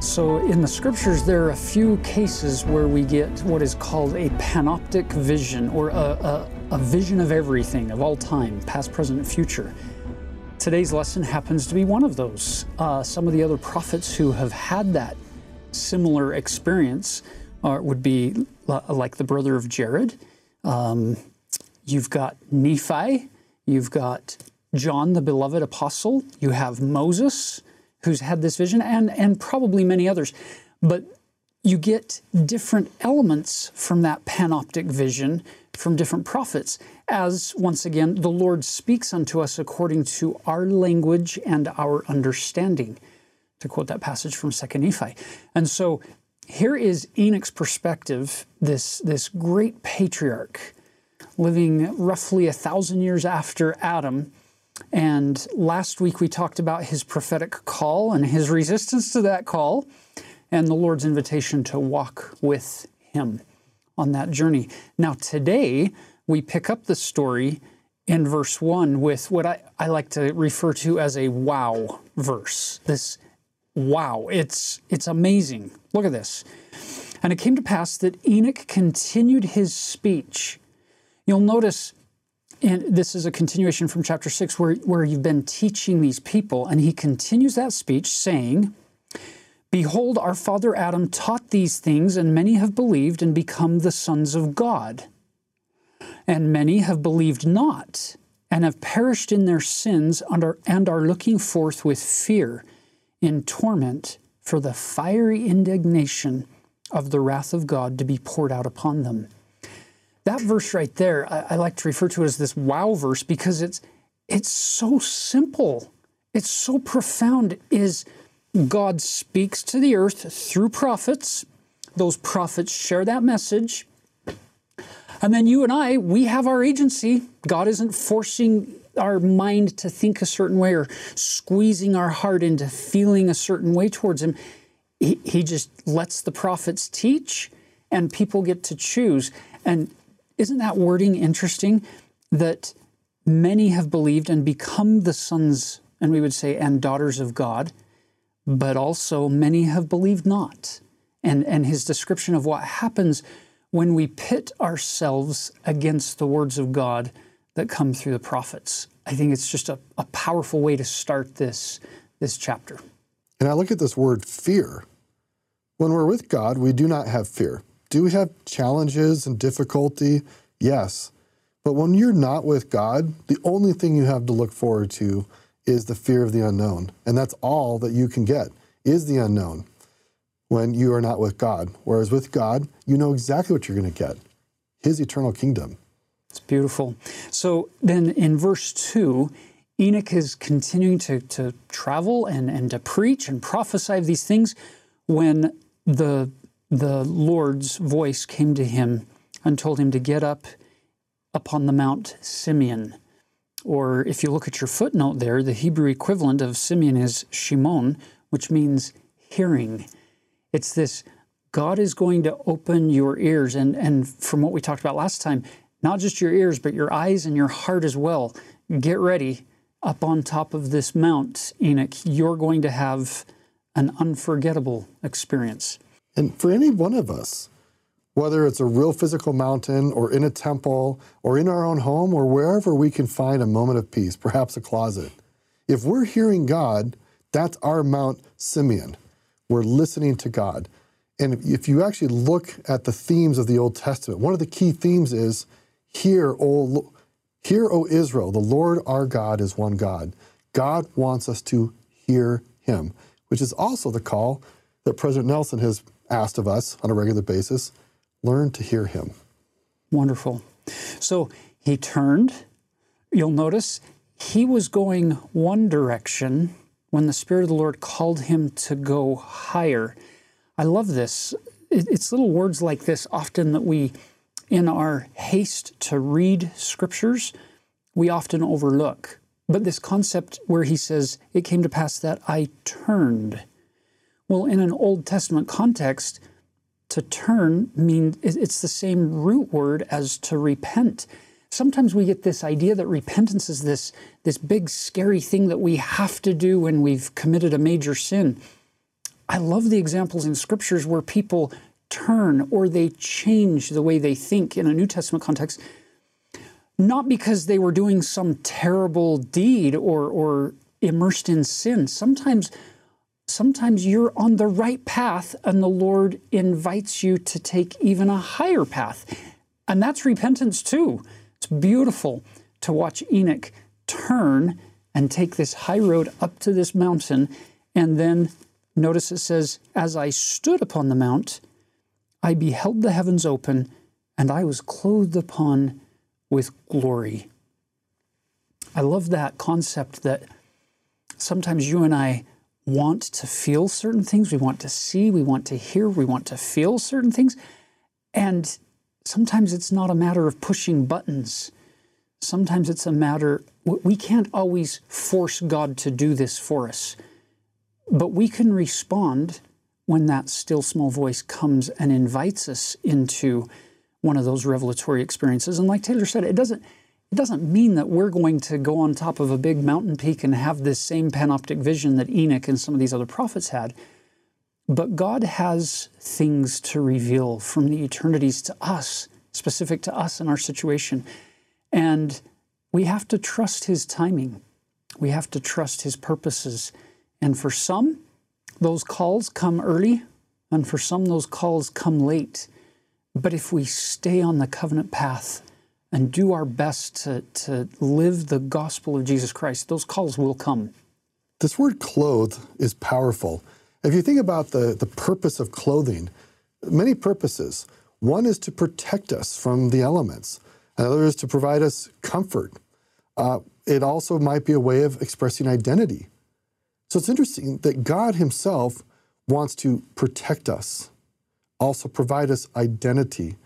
So, in the scriptures, there are a few cases where we get what is called a panoptic vision, or a, a, a vision of everything, of all time, past, present, and future. Today's lesson happens to be one of those. Uh, some of the other prophets who have had that similar experience uh, would be like the brother of Jared. Um, you've got Nephi. You've got John, the beloved apostle. You have Moses who's had this vision, and, and probably many others. But you get different elements from that panoptic vision from different prophets, as once again the Lord speaks unto us according to our language and our understanding, to quote that passage from 2 Nephi. And so here is Enoch's perspective, this, this great patriarch living roughly a thousand years after Adam and last week we talked about his prophetic call and his resistance to that call and the Lord's invitation to walk with him on that journey. Now, today we pick up the story in verse 1 with what I, I like to refer to as a wow verse. This wow, it's, it's amazing. Look at this. And it came to pass that Enoch continued his speech. You'll notice and this is a continuation from chapter 6 where, where you've been teaching these people. And he continues that speech saying, Behold, our father Adam taught these things, and many have believed and become the sons of God. And many have believed not, and have perished in their sins, and are, and are looking forth with fear in torment for the fiery indignation of the wrath of God to be poured out upon them. That verse right there, I, I like to refer to it as this wow verse because it's it's so simple. It's so profound. Is God speaks to the earth through prophets. Those prophets share that message. And then you and I, we have our agency. God isn't forcing our mind to think a certain way or squeezing our heart into feeling a certain way towards Him. He, he just lets the prophets teach and people get to choose. And isn't that wording interesting? That many have believed and become the sons, and we would say, and daughters of God, but also many have believed not. And, and his description of what happens when we pit ourselves against the words of God that come through the prophets. I think it's just a, a powerful way to start this, this chapter. And I look at this word fear. When we're with God, we do not have fear. Do we have challenges and difficulty? Yes. But when you're not with God, the only thing you have to look forward to is the fear of the unknown. And that's all that you can get is the unknown when you are not with God. Whereas with God, you know exactly what you're going to get his eternal kingdom. It's beautiful. So then in verse 2, Enoch is continuing to, to travel and, and to preach and prophesy these things when the the Lord's voice came to him and told him to get up upon the Mount Simeon. Or if you look at your footnote there, the Hebrew equivalent of Simeon is Shimon, which means hearing. It's this God is going to open your ears. And, and from what we talked about last time, not just your ears, but your eyes and your heart as well. Get ready. Up on top of this mount, Enoch, you're going to have an unforgettable experience. And for any one of us, whether it's a real physical mountain or in a temple or in our own home or wherever we can find a moment of peace, perhaps a closet, if we're hearing God, that's our Mount Simeon. We're listening to God. And if you actually look at the themes of the Old Testament, one of the key themes is Hear, O, hear, o Israel, the Lord our God is one God. God wants us to hear him, which is also the call that President Nelson has asked of us on a regular basis learn to hear him. Wonderful. So he turned. You'll notice he was going one direction when the Spirit of the Lord called him to go higher. I love this. It's little words like this often that we, in our haste to read scriptures, we often overlook. But this concept where he says, It came to pass that I turned. Well, in an Old Testament context, to turn means it's the same root word as to repent. Sometimes we get this idea that repentance is this, this big scary thing that we have to do when we've committed a major sin. I love the examples in scriptures where people turn or they change the way they think in a New Testament context, not because they were doing some terrible deed or, or immersed in sin. Sometimes sometimes you're on the right path and the Lord invites you to take even a higher path. And that's repentance too. It's beautiful to watch Enoch turn and take this high road up to this mountain. And then notice it says, As I stood upon the mount, I beheld the heavens open, and I was clothed upon with glory. I love that concept that sometimes you and I want to feel certain things, we want to see, we want to hear, we want to feel certain things. And sometimes it's not a matter of pushing buttons. Sometimes it's a matter, we can't always force God to do this for us, but we can respond when that still small voice comes and invites us into one of those revelatory experiences. And like Taylor said, it doesn't it doesn't mean that we're going to go on top of a big mountain peak and have this same panoptic vision that Enoch and some of these other prophets had. But God has things to reveal from the eternities to us, specific to us and our situation. And we have to trust His timing. We have to trust His purposes. And for some, those calls come early, and for some, those calls come late. But if we stay on the covenant path, and do our best to, to live the gospel of Jesus Christ, those calls will come. This word clothe is powerful. If you think about the, the purpose of clothing, many purposes. One is to protect us from the elements, another is to provide us comfort. Uh, it also might be a way of expressing identity. So it's interesting that God Himself wants to protect us, also provide us identity.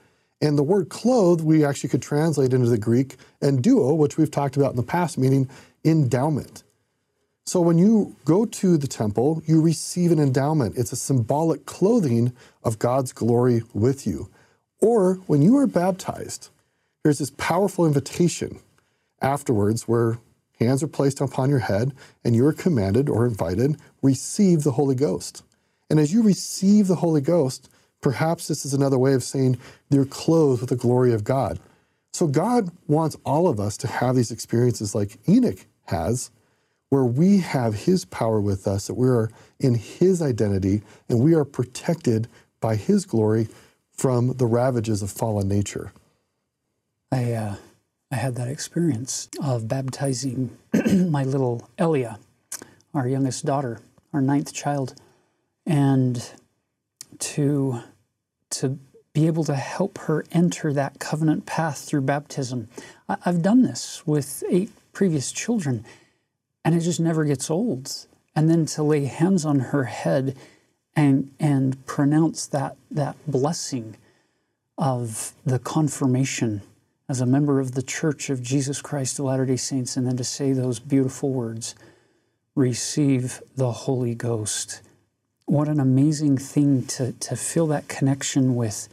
And the word clothed, we actually could translate into the Greek enduo, which we've talked about in the past, meaning endowment. So when you go to the temple, you receive an endowment. It's a symbolic clothing of God's glory with you. Or when you are baptized, there's this powerful invitation afterwards where hands are placed upon your head and you are commanded or invited, receive the Holy Ghost. And as you receive the Holy Ghost, Perhaps this is another way of saying they're clothed with the glory of God. So God wants all of us to have these experiences like Enoch has, where we have his power with us, that we are in his identity, and we are protected by his glory from the ravages of fallen nature. I, uh, I had that experience of baptizing my little Elia, our youngest daughter, our ninth child. And to, to be able to help her enter that covenant path through baptism. I, I've done this with eight previous children, and it just never gets old. And then to lay hands on her head and, and pronounce that, that blessing of the confirmation as a member of the Church of Jesus Christ of Latter day Saints, and then to say those beautiful words receive the Holy Ghost what an amazing thing to, to feel that connection with,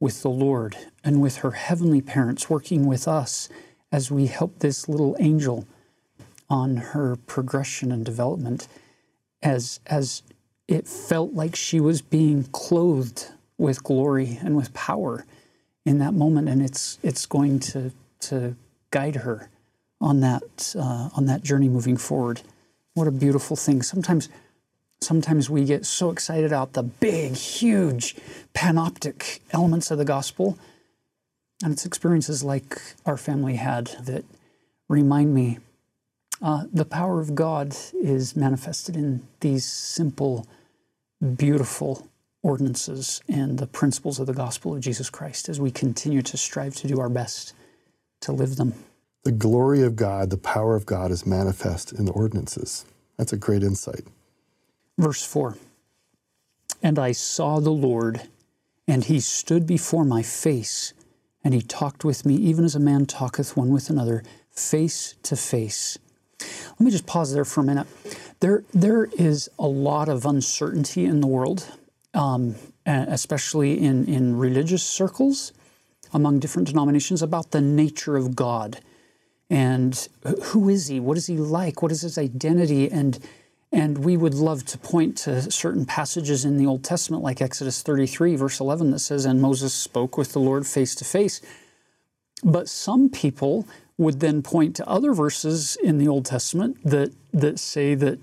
with the Lord and with her heavenly parents working with us as we help this little angel on her progression and development as, as it felt like she was being clothed with glory and with power in that moment. And it's, it's going to, to guide her on that, uh, on that journey moving forward. What a beautiful thing. Sometimes Sometimes we get so excited about the big, huge, panoptic elements of the gospel. And it's experiences like our family had that remind me uh, the power of God is manifested in these simple, beautiful ordinances and the principles of the gospel of Jesus Christ as we continue to strive to do our best to live them. The glory of God, the power of God is manifest in the ordinances. That's a great insight. Verse 4 And I saw the Lord, and he stood before my face, and he talked with me, even as a man talketh one with another, face to face. Let me just pause there for a minute. There, there is a lot of uncertainty in the world, um, especially in, in religious circles among different denominations, about the nature of God and who is he? What is he like? What is his identity? And and we would love to point to certain passages in the Old Testament, like Exodus 33, verse 11, that says, And Moses spoke with the Lord face to face. But some people would then point to other verses in the Old Testament that, that say that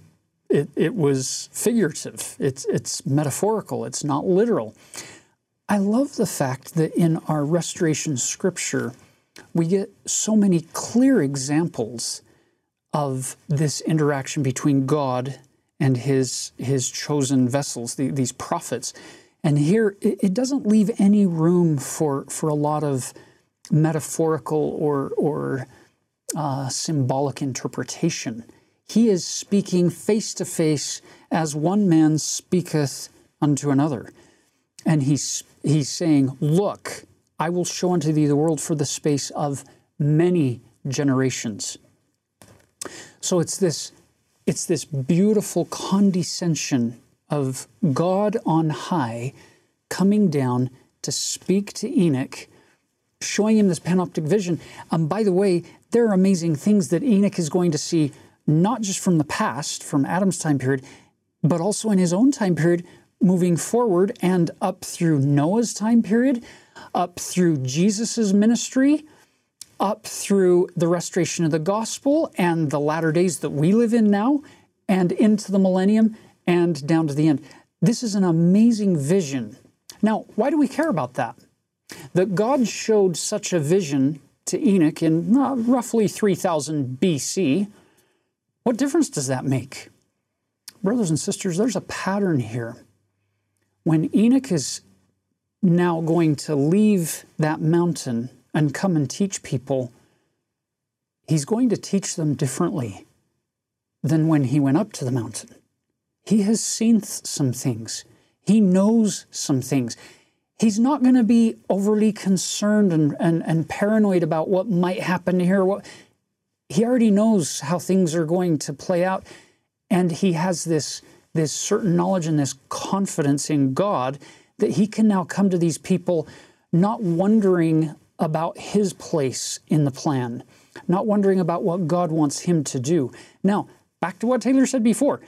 it, it was figurative, it's, it's metaphorical, it's not literal. I love the fact that in our restoration scripture, we get so many clear examples of this interaction between God and his, his chosen vessels, the, these prophets. And here, it, it, doesn't leave any room for, for a lot of metaphorical or, or uh, symbolic interpretation. He is speaking face to face as one man speaketh unto another. And he's, he's saying, Look, I will show unto thee the world for the space of many generations. So it's this, it's this beautiful condescension of God on high coming down to speak to Enoch, showing him this panoptic vision. And um, by the way, there are amazing things that Enoch is going to see, not just from the past, from Adam's time period, but also in his own time period, moving forward and up through Noah's time period, up through Jesus' ministry, up through the restoration of the gospel and the latter days that we live in now, and into the millennium and down to the end. This is an amazing vision. Now, why do we care about that? That God showed such a vision to Enoch in uh, roughly 3000 BC. What difference does that make? Brothers and sisters, there's a pattern here. When Enoch is now going to leave that mountain and come and teach people, he's going to teach them differently than when he went up to the mountain. He has seen th- some things, he knows some things. He's not going to be overly concerned and, and, and paranoid about what might happen here. What, he already knows how things are going to play out. And he has this, this certain knowledge and this confidence in God that he can now come to these people not wondering about his place in the plan, not wondering about what God wants him to do. Now, back to what Taylor said before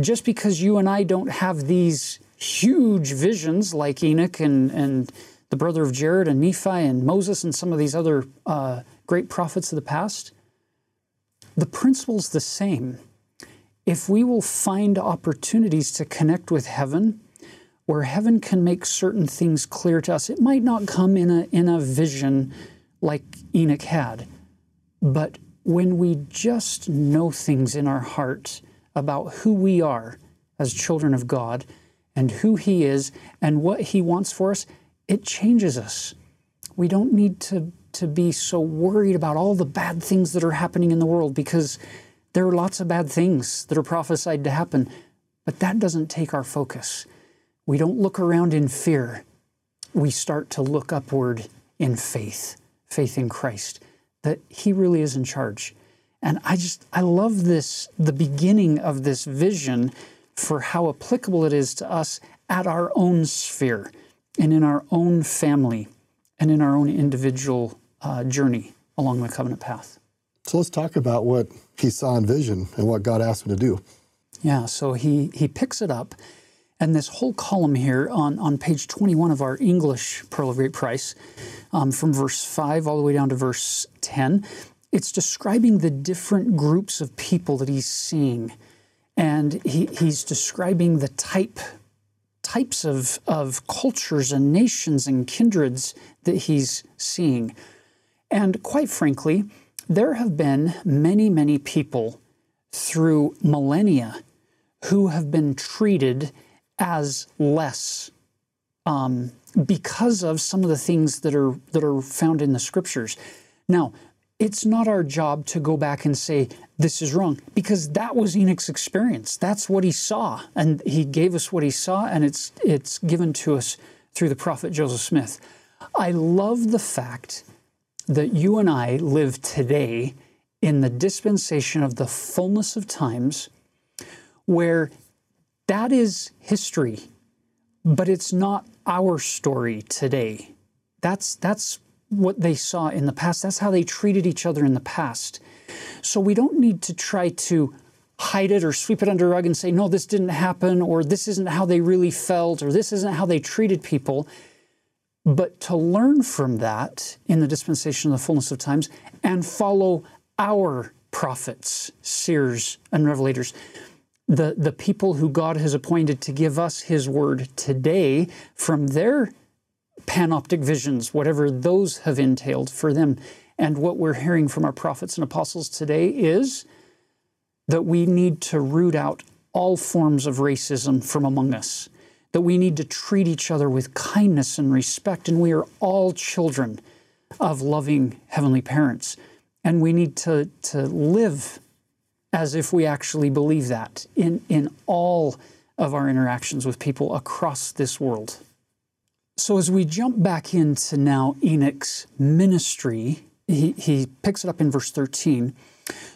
just because you and I don't have these huge visions like Enoch and, and the brother of Jared and Nephi and Moses and some of these other uh, great prophets of the past, the principle's the same. If we will find opportunities to connect with heaven, where heaven can make certain things clear to us. It might not come in a, in a vision like Enoch had, but when we just know things in our heart about who we are as children of God and who He is and what He wants for us, it changes us. We don't need to, to be so worried about all the bad things that are happening in the world because there are lots of bad things that are prophesied to happen, but that doesn't take our focus. We don't look around in fear. We start to look upward in faith, faith in Christ, that He really is in charge. And I just, I love this, the beginning of this vision for how applicable it is to us at our own sphere and in our own family and in our own individual uh, journey along the covenant path. So let's talk about what he saw in vision and what God asked him to do. Yeah, so he, he picks it up and this whole column here on, on page 21 of our English Pearl of Great Price, um, from verse 5 all the way down to verse 10, it's describing the different groups of people that he's seeing. And he, he's describing the type types of, of cultures and nations and kindreds that he's seeing. And quite frankly, there have been many, many people through millennia who have been treated as less um, because of some of the things that are that are found in the scriptures. Now, it's not our job to go back and say, this is wrong, because that was Enoch's experience. That's what he saw. And he gave us what he saw, and it's, it's given to us through the prophet Joseph Smith. I love the fact that you and I live today in the dispensation of the fullness of times where that is history, but it's not our story today. That's, that's what they saw in the past. That's how they treated each other in the past. So we don't need to try to hide it or sweep it under a rug and say, no, this didn't happen, or this isn't how they really felt, or this isn't how they treated people. But to learn from that in the dispensation of the fullness of times and follow our prophets, seers, and revelators, the, the people who God has appointed to give us His word today from their panoptic visions, whatever those have entailed for them. And what we're hearing from our prophets and apostles today is that we need to root out all forms of racism from among us, that we need to treat each other with kindness and respect, and we are all children of loving heavenly parents. And we need to, to live as if we actually believe that in, in all of our interactions with people across this world. So, as we jump back into now Enoch's ministry, he, he picks it up in verse 13.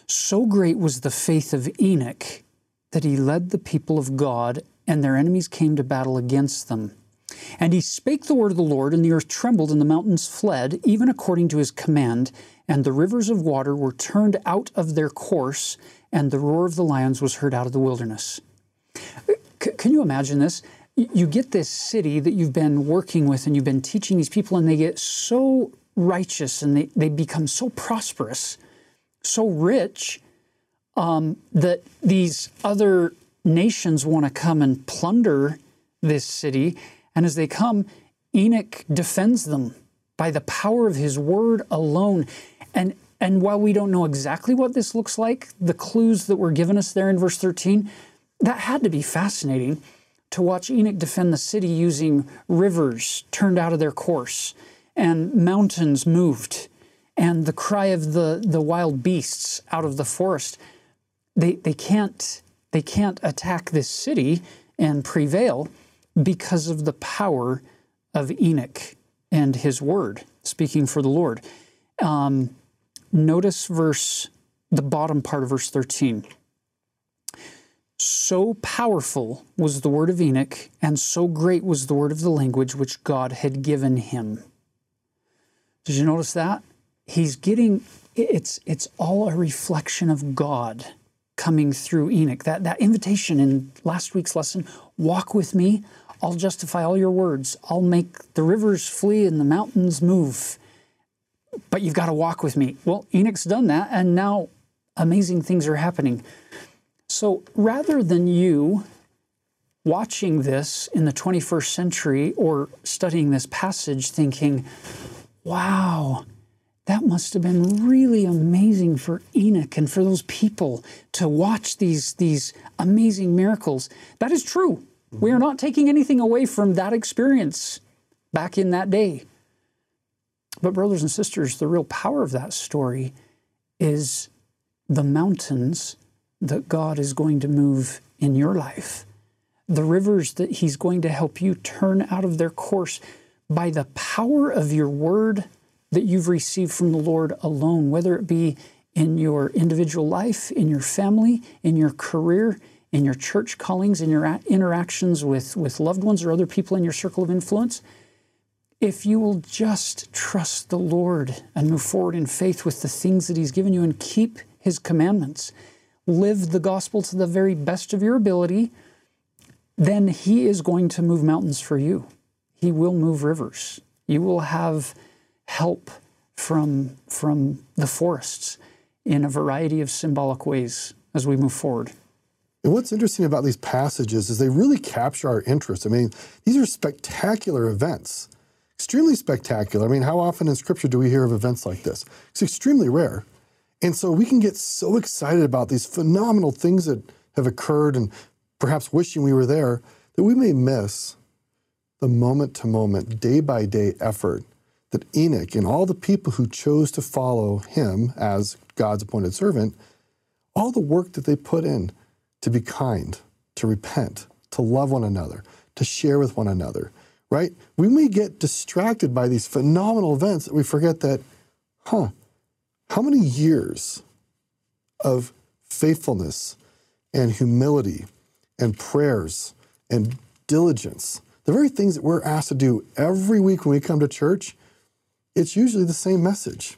So great was the faith of Enoch that he led the people of God, and their enemies came to battle against them. And he spake the word of the Lord, and the earth trembled, and the mountains fled, even according to his command, and the rivers of water were turned out of their course, and the roar of the lions was heard out of the wilderness. C- can you imagine this? you get this city that you've been working with and you've been teaching these people, and they get so righteous and they, they become so prosperous, so rich, um, that these other nations want to come and plunder this city. And as they come, Enoch defends them by the power of his word alone. And, and while we don't know exactly what this looks like, the clues that were given us there in verse 13, that had to be fascinating to watch Enoch defend the city using rivers turned out of their course and mountains moved and the cry of the, the wild beasts out of the forest. They, they, can't, they can't attack this city and prevail because of the power of Enoch and his word, speaking for the Lord. Um, notice verse, the bottom part of verse 13. So powerful was the word of Enoch, and so great was the word of the language which God had given him. Did you notice that? He's getting it's it's all a reflection of God coming through Enoch. That that invitation in last week's lesson, walk with me, I'll justify all your words. I'll make the rivers flee and the mountains move. But you've got to walk with me. Well, Enoch's done that, and now amazing things are happening. So rather than you watching this in the 21st century or studying this passage thinking, wow, that must have been really amazing for Enoch and for those people to watch these, these amazing miracles. That is true. We are not taking anything away from that experience back in that day. But, brothers and sisters, the real power of that story is the mountains that God is going to move in your life, the rivers that He's going to help you turn out of their course by the power of your word that you've received from the Lord alone, whether it be in your individual life, in your family, in your career, in your church callings, in your interactions with, with loved ones or other people in your circle of influence. If you will just trust the Lord and move forward in faith with the things that He's given you and keep His commandments, live the gospel to the very best of your ability, then He is going to move mountains for you. He will move rivers. You will have help from, from the forests in a variety of symbolic ways as we move forward. And what's interesting about these passages is they really capture our interest. I mean, these are spectacular events, extremely spectacular. I mean, how often in Scripture do we hear of events like this? It's extremely rare. And so we can get so excited about these phenomenal things that have occurred and perhaps wishing we were there that we may miss the moment to moment, day by day effort that Enoch and all the people who chose to follow him as God's appointed servant, all the work that they put in to be kind, to repent, to love one another, to share with one another, right? We may get distracted by these phenomenal events that we forget that, huh, how many years of faithfulness and humility and prayers and diligence, the very things that we're asked to do every week when we come to church, it's usually the same message.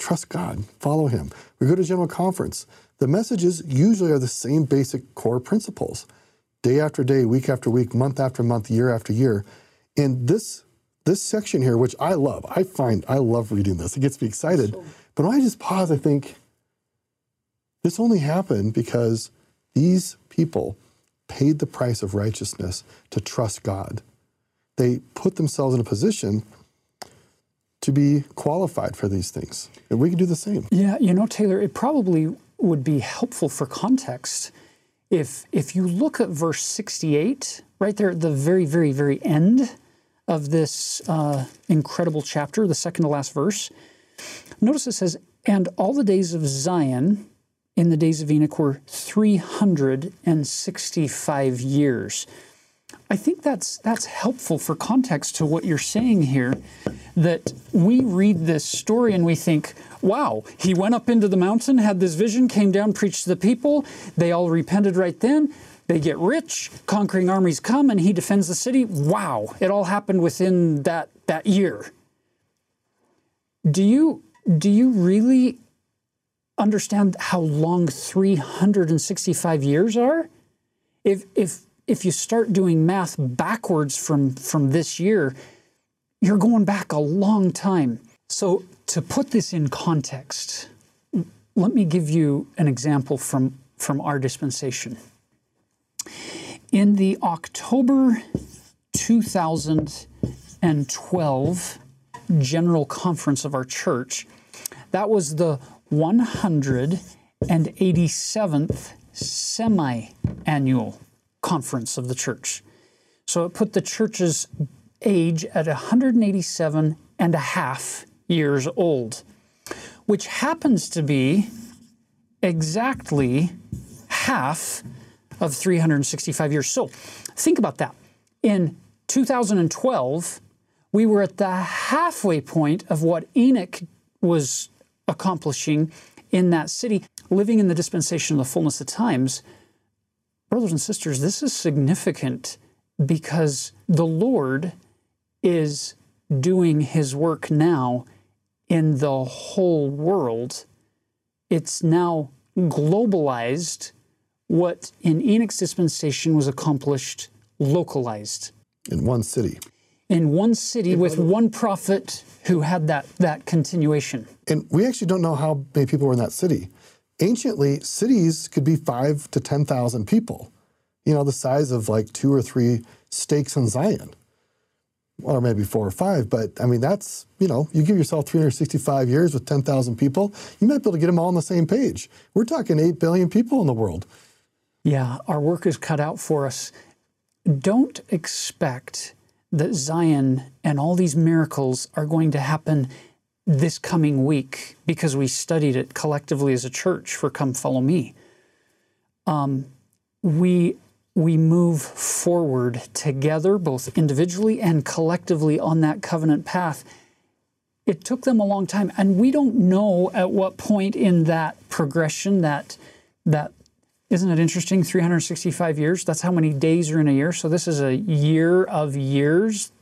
Trust God, follow Him. We go to General Conference. The messages usually are the same basic core principles day after day, week after week, month after month, year after year. And this this section here, which I love, I find I love reading this. It gets me excited. Sure. But when I just pause, I think this only happened because these people paid the price of righteousness to trust God. They put themselves in a position to be qualified for these things. And we can do the same. Yeah, you know, Taylor, it probably would be helpful for context if if you look at verse 68, right there at the very, very, very end of this uh, incredible chapter, the second to last verse, notice it says, And all the days of Zion in the days of Enoch were 365 years. I think that's that's helpful for context to what you're saying here that we read this story and we think, wow, he went up into the mountain, had this vision, came down, preached to the people, they all repented right then. They get rich, conquering armies come, and he defends the city. Wow, it all happened within that, that year. Do you, do you really understand how long 365 years are? If, if, if you start doing math backwards from, from this year, you're going back a long time. So, to put this in context, let me give you an example from, from our dispensation. In the October 2012 General Conference of our church, that was the 187th semi annual conference of the church. So it put the church's age at 187 and a half years old, which happens to be exactly half of 365 years. So think about that. In 2012, we were at the halfway point of what Enoch was accomplishing in that city, living in the dispensation of the fullness of times. Brothers and sisters, this is significant because the Lord is doing his work now in the whole world. It's now globalized what in Enoch's dispensation was accomplished localized. In one city. In one city in with one, one prophet who had that, that continuation. And we actually don't know how many people were in that city. Anciently, cities could be five to 10,000 people, you know, the size of like two or three stakes in Zion or maybe four or five, but I mean, that's, you know, you give yourself 365 years with 10,000 people, you might be able to get them all on the same page. We're talking 8 billion people in the world. Yeah, our work is cut out for us. Don't expect that Zion and all these miracles are going to happen this coming week because we studied it collectively as a church for Come Follow Me. Um, we we move forward together, both individually and collectively, on that covenant path. It took them a long time, and we don't know at what point in that progression that that isn't it interesting? 365 years. That's how many days are in a year. So this is a year of years.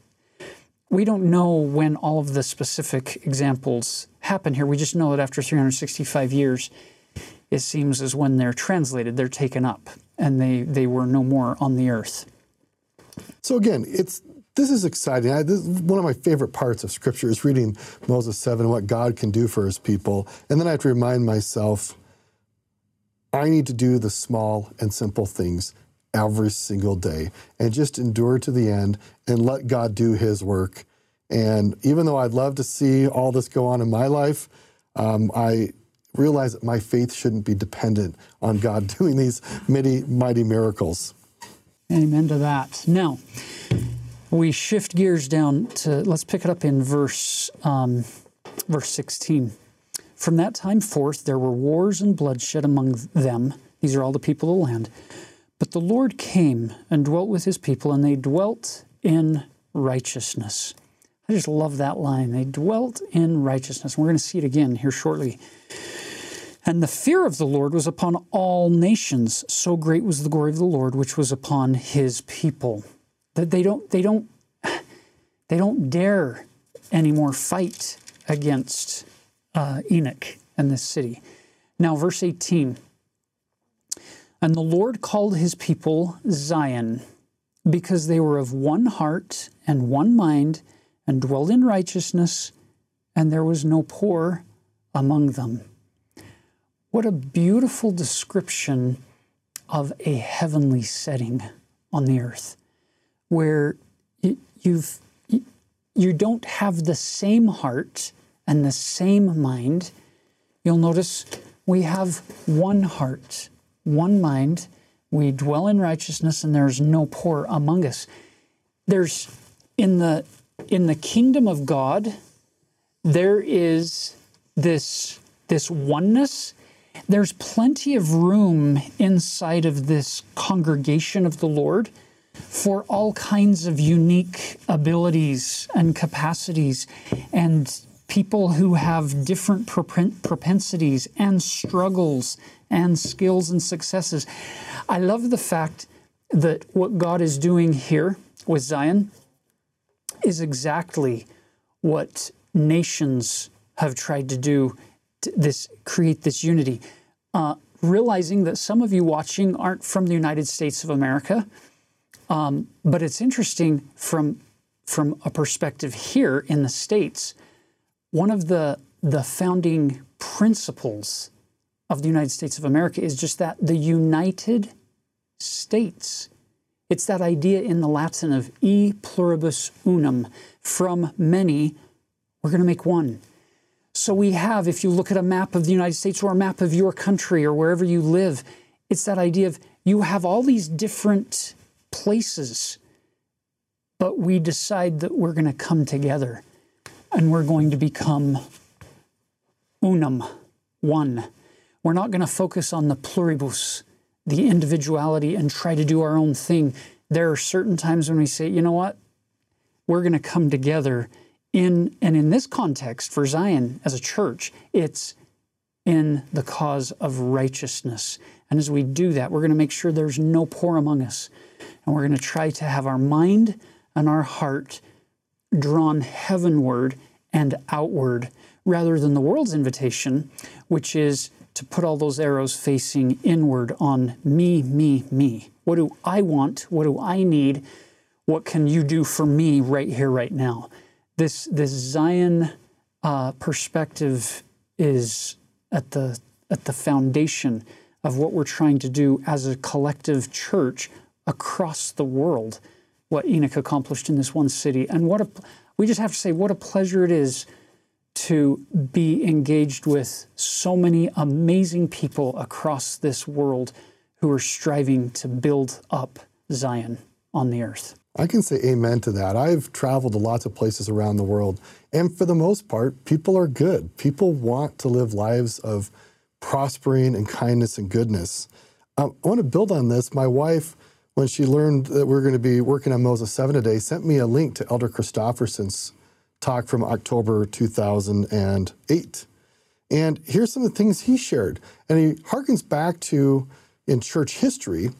We don't know when all of the specific examples happen here. We just know that after 365 years, it seems as when they're translated, they're taken up and they, they were no more on the earth. So again, it's this is exciting. I, this one of my favorite parts of Scripture is reading Moses 7, what God can do for his people. And then I have to remind myself, I need to do the small and simple things every single day and just endure to the end and let God do his work. And even though I'd love to see all this go on in my life, um, I realize that my faith shouldn't be dependent on God doing these many mighty miracles. Amen to that. Now, we shift gears down to let's pick it up in verse um, verse 16. From that time forth, there were wars and bloodshed among them. These are all the people of the land. But the Lord came and dwelt with his people, and they dwelt in righteousness. I just love that line. They dwelt in righteousness. We're going to see it again here shortly. And the fear of the Lord was upon all nations. So great was the glory of the Lord, which was upon his people. That they don't, they don't, they don't dare anymore fight against uh, Enoch and this city. Now, verse 18 And the Lord called his people Zion, because they were of one heart and one mind, and dwelled in righteousness, and there was no poor among them. What a beautiful description of a heavenly setting on the earth, where you've you don't have the same heart and the same mind, you'll notice we have one heart, one mind. We dwell in righteousness, and there's no poor among us. There's in the in the kingdom of God, there is this this oneness. There's plenty of room inside of this congregation of the Lord for all kinds of unique abilities and capacities and people who have different propensities and struggles and skills and successes. I love the fact that what God is doing here with Zion is exactly what nations have tried to do to this create this unity. Uh, realizing that some of you watching aren't from the United States of America, um, but it's interesting from from a perspective here in the states one of the, the founding principles of the United States of America is just that the United States. It's that idea in the Latin of e pluribus unum, from many, we're going to make one. So we have, if you look at a map of the United States or a map of your country or wherever you live, it's that idea of you have all these different places, but we decide that we're going to come together and we're going to become unum, one. We're not going to focus on the pluribus, the individuality, and try to do our own thing. There are certain times when we say, you know what? We're going to come together in, and in this context for Zion as a church, it's in the cause of righteousness. And as we do that, we're going to make sure there's no poor among us. And we're going to try to have our mind and our heart drawn heavenward and outward rather than the world's invitation, which is to put all those arrows facing inward on me, me, me. What do I want? What do I need? What can you do for me right here, right now? This, this Zion uh, perspective is at the, at the foundation of what we're trying to do as a collective church across the world what Enoch accomplished in this one city. And what a, we just have to say, what a pleasure it is to be engaged with so many amazing people across this world who are striving to build up Zion on the earth. I can say amen to that. I've traveled to lots of places around the world, and for the most part, people are good. People want to live lives of prospering and kindness and goodness. Um, I want to build on this. My wife when she learned that we are going to be working on Moses 7 today, sent me a link to Elder Christofferson's talk from October 2008. And here's some of the things he shared. And he harkens back to in church history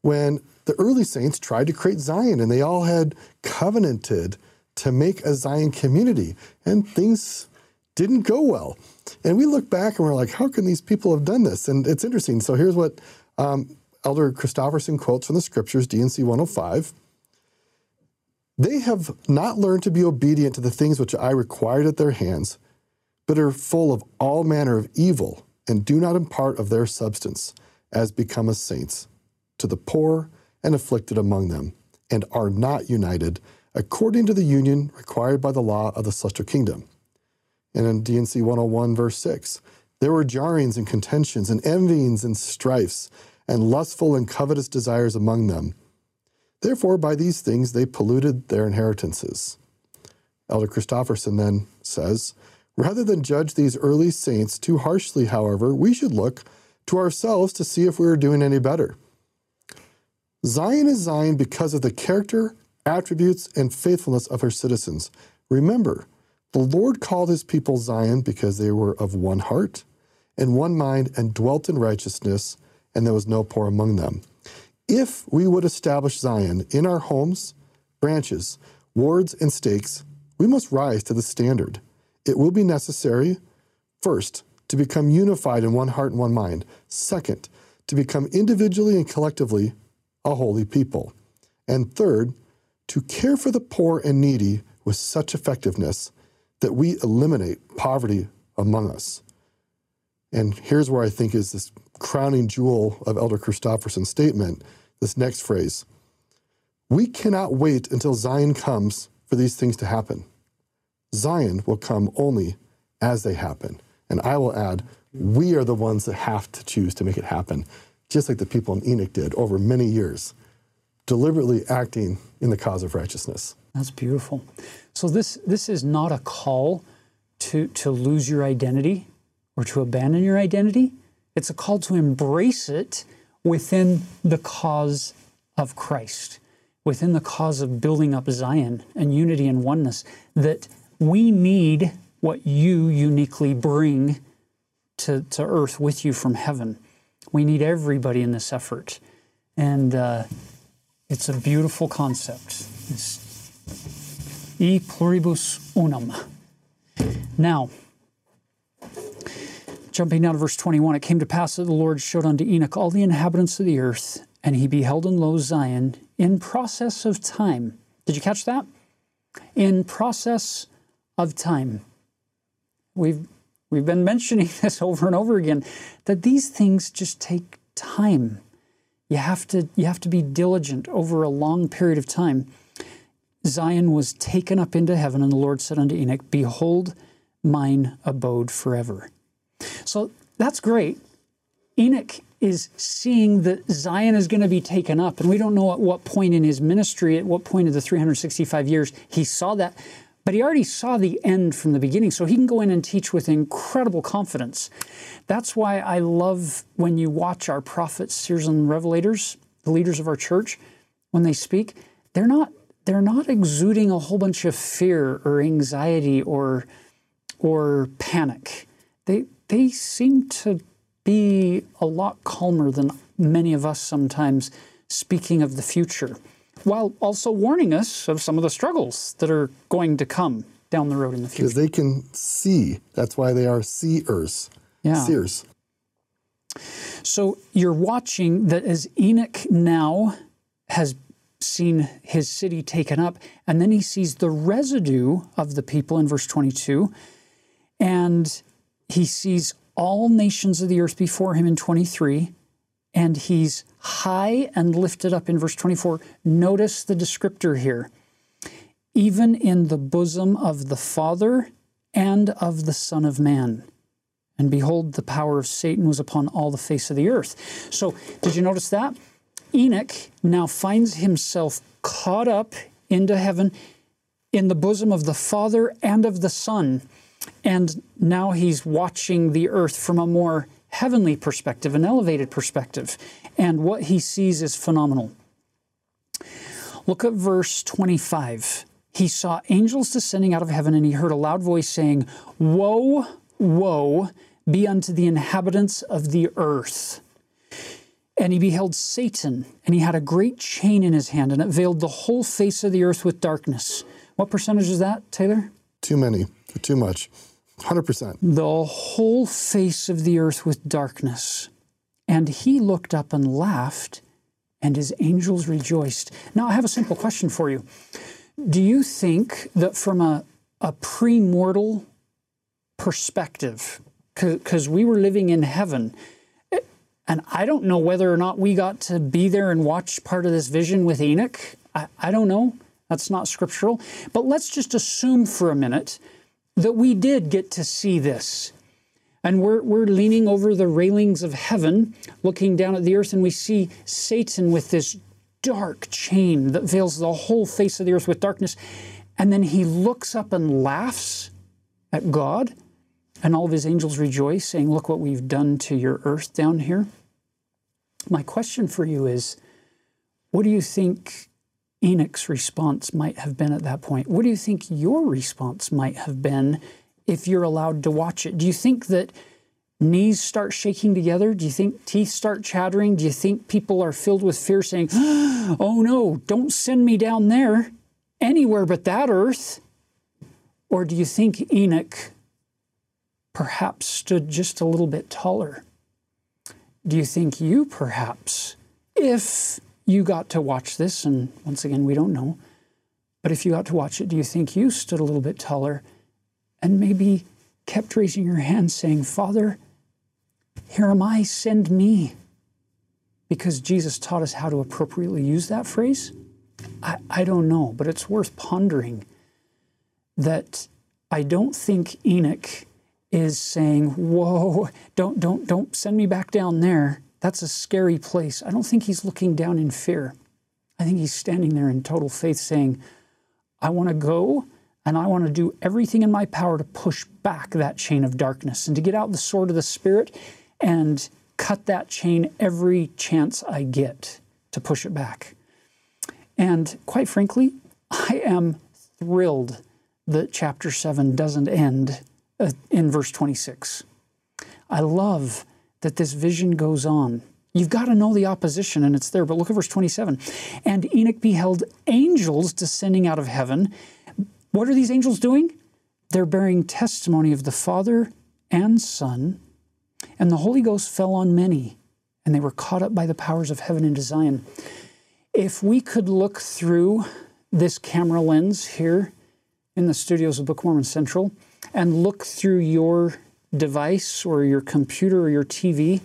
when the early saints tried to create Zion and they all had covenanted to make a Zion community. And things didn't go well. And we look back and we're like, how can these people have done this? And it's interesting. So here's what um, Elder Christofferson quotes from the scriptures, D&C 105. They have not learned to be obedient to the things which I required at their hands, but are full of all manner of evil, and do not impart of their substance, as become becometh saints, to the poor and afflicted among them, and are not united according to the union required by the law of the celestial kingdom. And in D&C 101, verse 6, there were jarrings and contentions and envyings and strifes and lustful and covetous desires among them. Therefore, by these things they polluted their inheritances. Elder Christofferson then says, Rather than judge these early saints too harshly, however, we should look to ourselves to see if we are doing any better. Zion is Zion because of the character, attributes, and faithfulness of her citizens. Remember, the Lord called his people Zion because they were of one heart and one mind and dwelt in righteousness, and there was no poor among them. If we would establish Zion in our homes, branches, wards, and stakes, we must rise to the standard. It will be necessary, first, to become unified in one heart and one mind. Second, to become individually and collectively a holy people. And third, to care for the poor and needy with such effectiveness that we eliminate poverty among us. And here's where I think is this crowning jewel of Elder Christofferson's statement this next phrase We cannot wait until Zion comes for these things to happen. Zion will come only as they happen. And I will add, we are the ones that have to choose to make it happen, just like the people in Enoch did over many years, deliberately acting in the cause of righteousness. That's beautiful. So this this is not a call to to lose your identity or to abandon your identity. It's a call to embrace it within the cause of Christ, within the cause of building up Zion and unity and oneness that we need what you uniquely bring to, to earth with you from heaven. We need everybody in this effort. And uh, it's a beautiful concept. E pluribus unum. Now, jumping down to verse 21, it came to pass that the Lord showed unto Enoch all the inhabitants of the earth, and he beheld in lo Zion in process of time. Did you catch that? In process of time. We've we've been mentioning this over and over again that these things just take time. You have to you have to be diligent over a long period of time. Zion was taken up into heaven, and the Lord said unto Enoch, Behold, mine abode forever. So that's great. Enoch is seeing that Zion is going to be taken up, and we don't know at what point in his ministry, at what point of the 365 years he saw that, but he already saw the end from the beginning, so he can go in and teach with incredible confidence. That's why I love when you watch our prophets, seers, and revelators, the leaders of our church, when they speak, they're not they're not exuding a whole bunch of fear or anxiety or or panic. They they seem to be a lot calmer than many of us sometimes speaking of the future while also warning us of some of the struggles that are going to come down the road in the future. Because they can see. That's why they are seers. Yeah. Seers. So you're watching that as Enoch now has seen his city taken up, and then he sees the residue of the people in verse 22, and he sees all nations of the earth before him in 23, and he's high and lifted up in verse 24. Notice the descriptor here. Even in the bosom of the Father and of the Son of Man. And behold, the power of Satan was upon all the face of the earth. So, did you notice that? Enoch now finds himself caught up into heaven in the bosom of the Father and of the Son. And now he's watching the earth from a more heavenly perspective, an elevated perspective. And what he sees is phenomenal. Look at verse 25. He saw angels descending out of heaven, and he heard a loud voice saying, Woe, woe be unto the inhabitants of the earth. And he beheld Satan, and he had a great chain in his hand, and it veiled the whole face of the earth with darkness. What percentage is that, Taylor? Too many, too much. 100%. The whole face of the earth with darkness. And he looked up and laughed, and his angels rejoiced. Now, I have a simple question for you. Do you think that from a, a pre-mortal perspective, because we were living in heaven, and I don't know whether or not we got to be there and watch part of this vision with Enoch. I, I don't know. That's not scriptural. But let's just assume for a minute that we did get to see this. And we're, we're leaning over the railings of heaven, looking down at the earth, and we see Satan with this dark chain that veils the whole face of the earth with darkness. And then he looks up and laughs at God, and all of his angels rejoice, saying, Look what we've done to your earth down here. My question for you is what do you think Enoch's response might have been at that point? What do you think your response might have been if you're allowed to watch it? Do you think that knees start shaking together? Do you think teeth start chattering? Do you think people are filled with fear saying, Oh no, don't send me down there, anywhere but that earth? Or do you think Enoch perhaps stood just a little bit taller? Do you think you perhaps, if you got to watch this, and once again, we don't know, but if you got to watch it, do you think you stood a little bit taller and maybe kept raising your hand saying, Father, here am I, send me? Because Jesus taught us how to appropriately use that phrase? I, I don't know, but it's worth pondering that I don't think Enoch is saying, "Whoa, don't don't don't send me back down there. That's a scary place." I don't think he's looking down in fear. I think he's standing there in total faith saying, "I want to go and I want to do everything in my power to push back that chain of darkness and to get out the sword of the spirit and cut that chain every chance I get to push it back." And quite frankly, I am thrilled that chapter 7 doesn't end uh, in verse 26. I love that this vision goes on. You've got to know the opposition, and it's there. But look at verse 27. And Enoch beheld angels descending out of heaven. What are these angels doing? They're bearing testimony of the Father and Son. And the Holy Ghost fell on many, and they were caught up by the powers of heaven into Zion. If we could look through this camera lens here in the studios of Book Mormon Central and look through your device or your computer or your TV,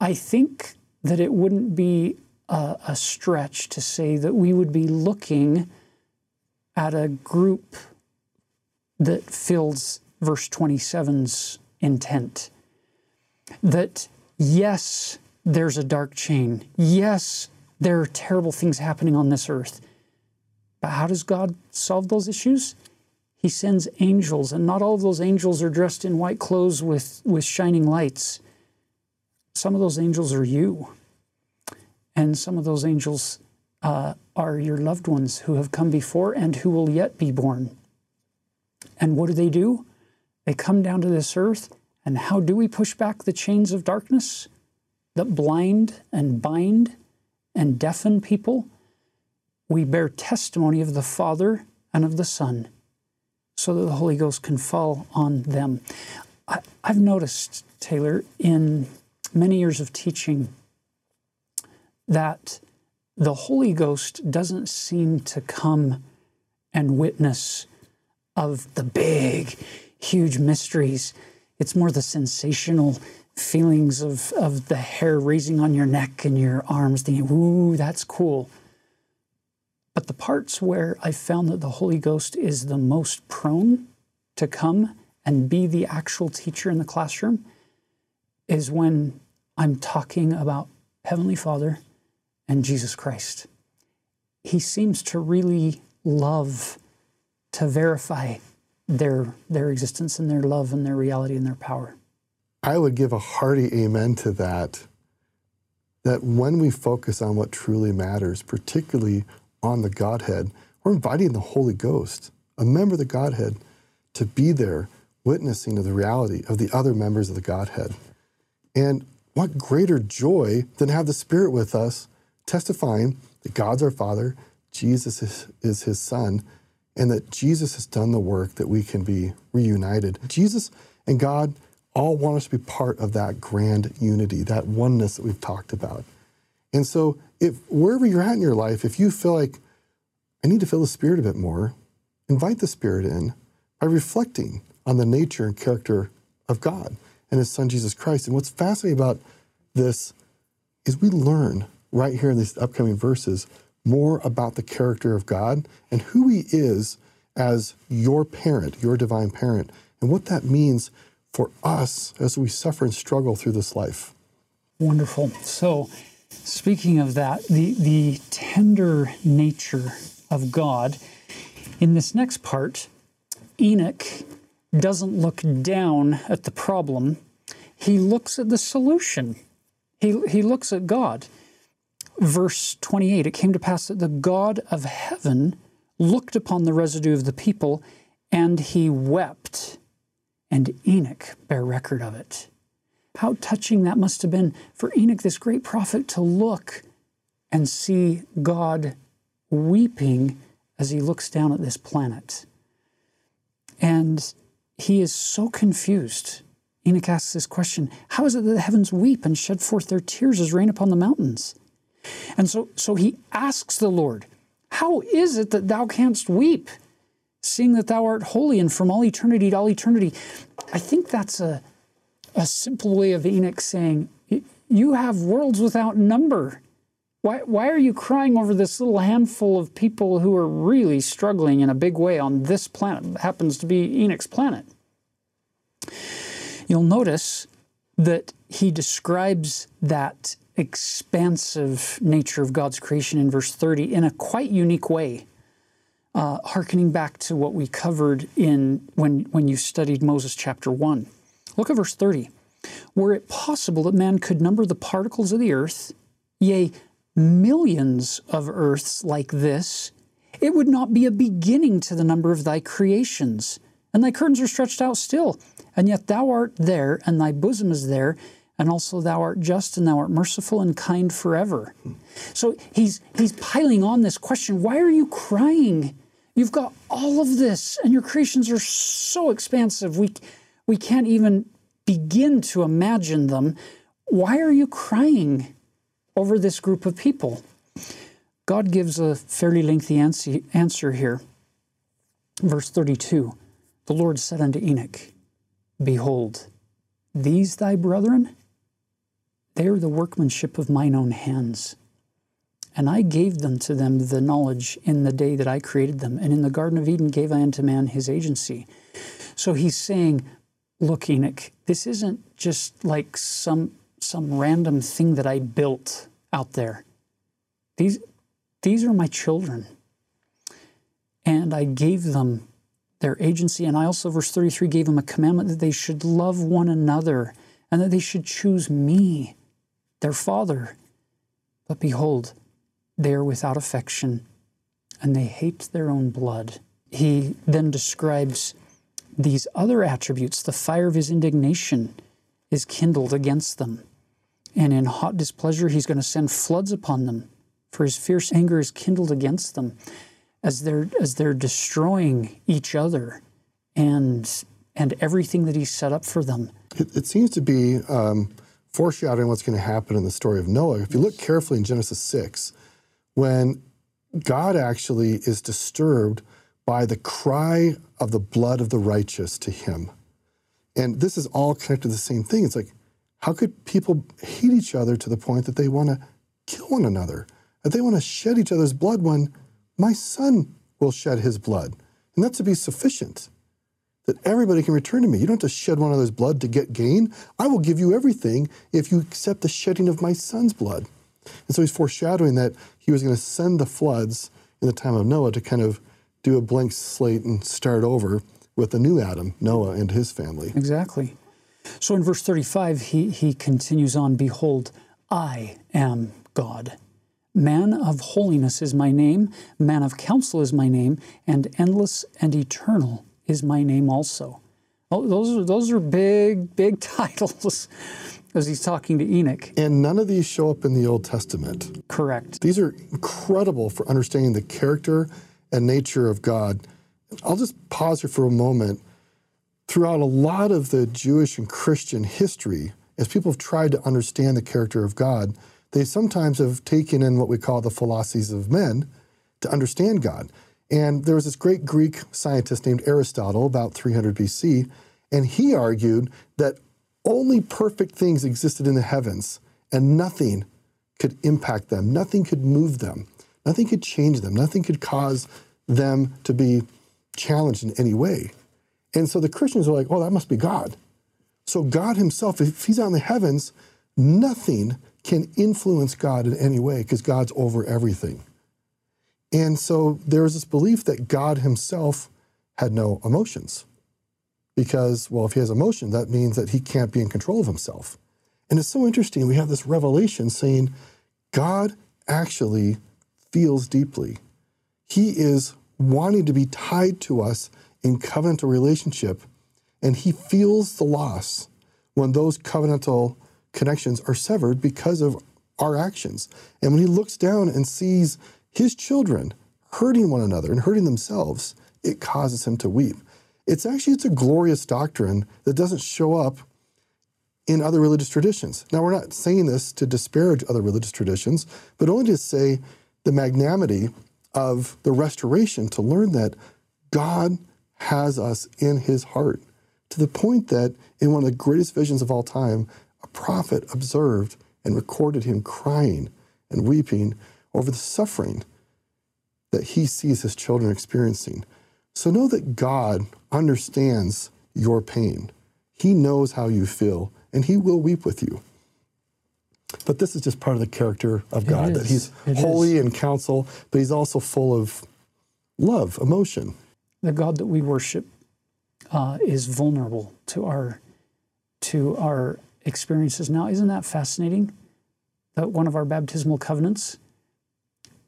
I think that it wouldn't be a, a stretch to say that we would be looking at a group that fills verse 27's intent. That yes, there's a dark chain. Yes, there are terrible things happening on this earth. But how does God solve those issues? He sends angels, and not all of those angels are dressed in white clothes with, with shining lights. Some of those angels are you, and some of those angels uh, are your loved ones who have come before and who will yet be born. And what do they do? They come down to this earth, and how do we push back the chains of darkness that blind and bind and deafen people, we bear testimony of the Father and of the Son so that the Holy Ghost can fall on them. I, have noticed, Taylor, in many years of teaching, that the Holy Ghost doesn't seem to come and witness of the big, huge mysteries. It's more the sensational feelings of, of the hair raising on your neck and your arms, thinking, ooh, that's cool. But the parts where I found that the Holy Ghost is the most prone to come and be the actual teacher in the classroom is when I'm talking about Heavenly Father and Jesus Christ. He seems to really love to verify their, their existence and their love and their reality and their power. I would give a hearty amen to that. That when we focus on what truly matters, particularly on the Godhead, we're inviting the Holy Ghost, a member of the Godhead, to be there witnessing to the reality of the other members of the Godhead. And what greater joy than have the Spirit with us, testifying that God's our Father, Jesus is, is his Son, and that Jesus has done the work that we can be reunited. Jesus and God all want us to be part of that grand unity, that oneness that we've talked about. And so, if wherever you're at in your life, if you feel like I need to feel the Spirit a bit more, invite the Spirit in by reflecting on the nature and character of God and His Son Jesus Christ. And what's fascinating about this is we learn right here in these upcoming verses more about the character of God and who He is as your parent, your divine parent, and what that means for us as we suffer and struggle through this life. Wonderful. So, Speaking of that, the, the tender nature of God, in this next part, Enoch doesn't look down at the problem, he looks at the solution. He, he looks at God. Verse 28 It came to pass that the God of heaven looked upon the residue of the people, and he wept. And Enoch bare record of it. How touching that must have been for Enoch, this great prophet, to look and see God weeping as he looks down at this planet. And he is so confused. Enoch asks this question How is it that the heavens weep and shed forth their tears as rain upon the mountains? And so, so he asks the Lord, How is it that thou canst weep, seeing that thou art holy and from all eternity to all eternity? I think that's a, a simple way of Enoch saying, You have worlds without number. Why, why are you crying over this little handful of people who are really struggling in a big way on this planet? It happens to be Enoch's planet. You'll notice that he describes that expansive nature of God's creation in verse 30 in a quite unique way, uh, hearkening back to what we covered in when, when you studied Moses chapter 1. Look at verse 30. Were it possible that man could number the particles of the earth, yea, millions of earths like this, it would not be a beginning to the number of thy creations. And thy curtains are stretched out still, and yet thou art there, and thy bosom is there, and also thou art just, and thou art merciful and kind forever. So he's he's piling on this question: Why are you crying? You've got all of this, and your creations are so expansive. We we can't even begin to imagine them. Why are you crying? over this group of people? God gives a fairly lengthy answer here. Verse 32 The Lord said unto Enoch, Behold, these thy brethren, they are the workmanship of mine own hands. And I gave them to them the knowledge in the day that I created them. And in the Garden of Eden gave I unto man his agency. So he's saying, Look, Enoch, this isn't just like some some random thing that I built out there. These, these are my children. And I gave them their agency. And I also, verse 33, gave them a commandment that they should love one another and that they should choose me, their father. But behold, they are without affection and they hate their own blood. He then describes these other attributes. The fire of his indignation is kindled against them. And in hot displeasure, he's going to send floods upon them, for his fierce anger is kindled against them as they're, as they're destroying each other and, and everything that he set up for them. It, it seems to be um, foreshadowing what's going to happen in the story of Noah. If you look carefully in Genesis 6, when God actually is disturbed by the cry of the blood of the righteous to him. And this is all connected to the same thing. It's like how could people hate each other to the point that they want to kill one another? That they want to shed each other's blood when my son will shed his blood? And that to be sufficient. That everybody can return to me. You don't have to shed one another's blood to get gain. I will give you everything if you accept the shedding of my son's blood. And so he's foreshadowing that he was going to send the floods in the time of Noah to kind of do a blank slate and start over with a new Adam, Noah and his family. Exactly. So in verse 35, he, he continues on Behold, I am God. Man of holiness is my name, man of counsel is my name, and endless and eternal is my name also. Oh, those are those are big, big titles as he's talking to Enoch. And none of these show up in the Old Testament. Correct. These are incredible for understanding the character and nature of God. I'll just pause here for a moment throughout a lot of the Jewish and Christian history, as people have tried to understand the character of God, they sometimes have taken in what we call the philosophies of men to understand God. And there was this great Greek scientist named Aristotle, about 300 BC, and he argued that only perfect things existed in the heavens and nothing could impact them, nothing could move them, nothing could change them, nothing could cause them to be challenged in any way. And so the Christians are like, oh, that must be God. So God Himself, if He's in the heavens, nothing can influence God in any way because God's over everything. And so there was this belief that God himself had no emotions. Because, well, if he has emotion, that means that he can't be in control of himself. And it's so interesting. We have this revelation saying God actually feels deeply. He is wanting to be tied to us in covenantal relationship, and he feels the loss when those covenantal connections are severed because of our actions. And when he looks down and sees his children hurting one another and hurting themselves, it causes him to weep. It's actually it's a glorious doctrine that doesn't show up in other religious traditions. Now we're not saying this to disparage other religious traditions, but only to say the magnanimity of the restoration to learn that God has us in his heart to the point that in one of the greatest visions of all time, a prophet observed and recorded him crying and weeping over the suffering that he sees his children experiencing. So know that God understands your pain. He knows how you feel, and he will weep with you. But this is just part of the character of God that he's it holy is. in counsel, but he's also full of love, emotion. The God that we worship uh, is vulnerable to our to our experiences. Now, isn't that fascinating? That one of our baptismal covenants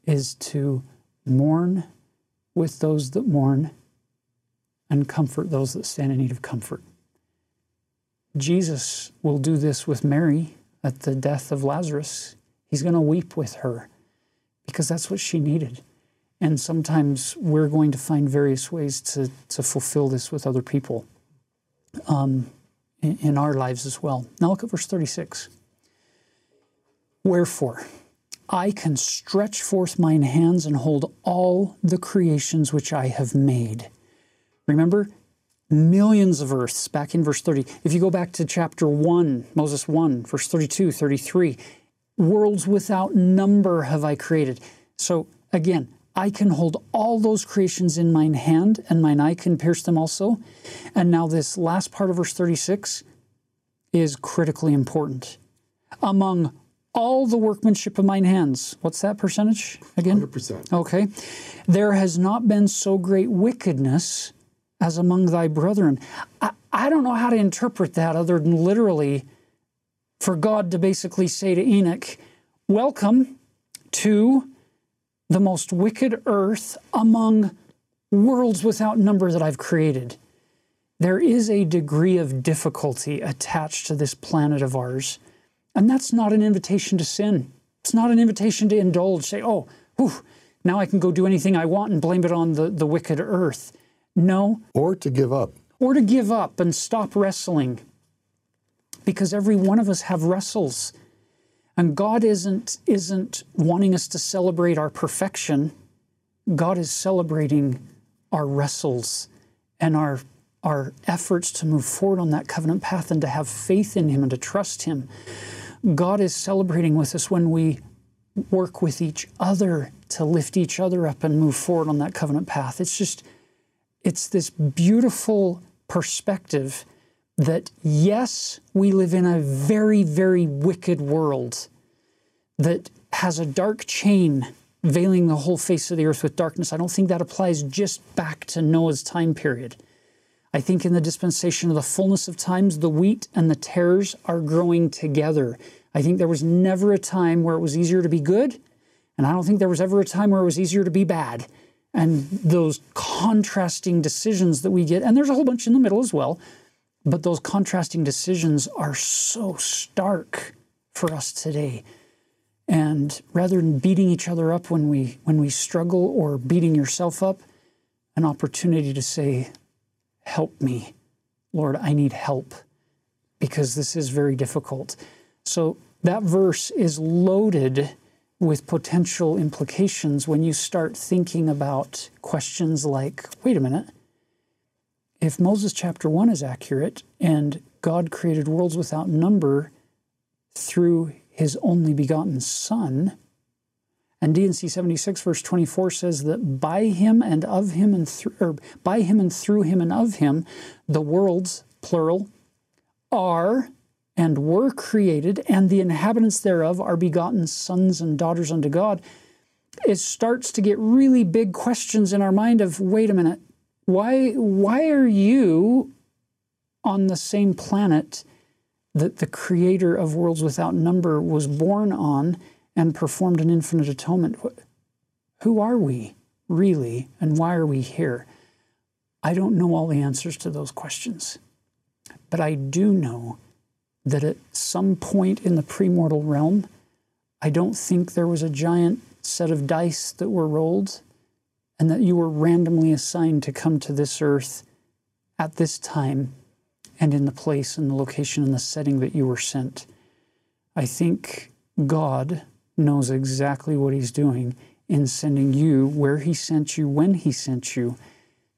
is to mourn with those that mourn and comfort those that stand in need of comfort. Jesus will do this with Mary at the death of Lazarus. He's going to weep with her because that's what she needed. And sometimes we're going to find various ways to, to fulfill this with other people um, in, in our lives as well. Now look at verse 36. Wherefore, I can stretch forth mine hands and hold all the creations which I have made. Remember, millions of earths back in verse 30. If you go back to chapter 1, Moses 1, verse 32, 33, worlds without number have I created. So again, I can hold all those creations in mine hand, and mine eye can pierce them also. And now, this last part of verse 36 is critically important. Among all the workmanship of mine hands, what's that percentage again? 100%. Okay. There has not been so great wickedness as among thy brethren. I, I don't know how to interpret that other than literally for God to basically say to Enoch, Welcome to the most wicked earth among worlds without number that I've created. There is a degree of difficulty attached to this planet of ours, and that's not an invitation to sin. It's not an invitation to indulge, say, oh, whew, now I can go do anything I want and blame it on the, the wicked earth. No. Or to give up. Or to give up and stop wrestling. Because every one of us have wrestles. And God isn't, isn't wanting us to celebrate our perfection. God is celebrating our wrestles and our, our efforts to move forward on that covenant path and to have faith in Him and to trust Him. God is celebrating with us when we work with each other to lift each other up and move forward on that covenant path. It's just, it's this beautiful perspective that yes, we live in a very, very wicked world that has a dark chain veiling the whole face of the earth with darkness. I don't think that applies just back to Noah's time period. I think in the dispensation of the fullness of times, the wheat and the tares are growing together. I think there was never a time where it was easier to be good, and I don't think there was ever a time where it was easier to be bad. And those contrasting decisions that we get, and there's a whole bunch in the middle as well, but those contrasting decisions are so stark for us today. And rather than beating each other up when we when we struggle or beating yourself up, an opportunity to say, "Help me, Lord, I need help." Because this is very difficult. So that verse is loaded with potential implications when you start thinking about questions like, wait a minute, if Moses chapter 1 is accurate and God created worlds without number through his only begotten Son, and D&C 76 verse 24 says that by him and of him and through or by him and through him and of him the worlds plural are and were created, and the inhabitants thereof are begotten sons and daughters unto God, it starts to get really big questions in our mind of wait a minute, why why are you on the same planet that the creator of worlds without number was born on and performed an infinite atonement? Who are we really, and why are we here? I don't know all the answers to those questions, but I do know that at some point in the premortal realm, I don't think there was a giant set of dice that were rolled and that you were randomly assigned to come to this earth at this time and in the place and the location and the setting that you were sent. I think God knows exactly what He's doing in sending you where He sent you, when He sent you,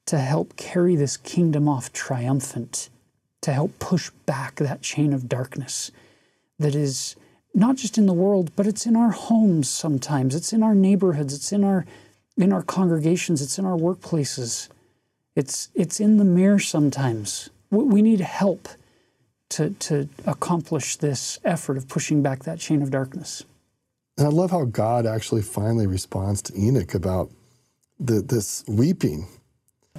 to help carry this kingdom off triumphant, to help push back that chain of darkness that is not just in the world, but it's in our homes sometimes. It's in our neighborhoods. It's in our in our congregations. It's in our workplaces. It's it's in the mirror sometimes. We need help to to accomplish this effort of pushing back that chain of darkness. And I love how God actually finally responds to Enoch about the, this weeping.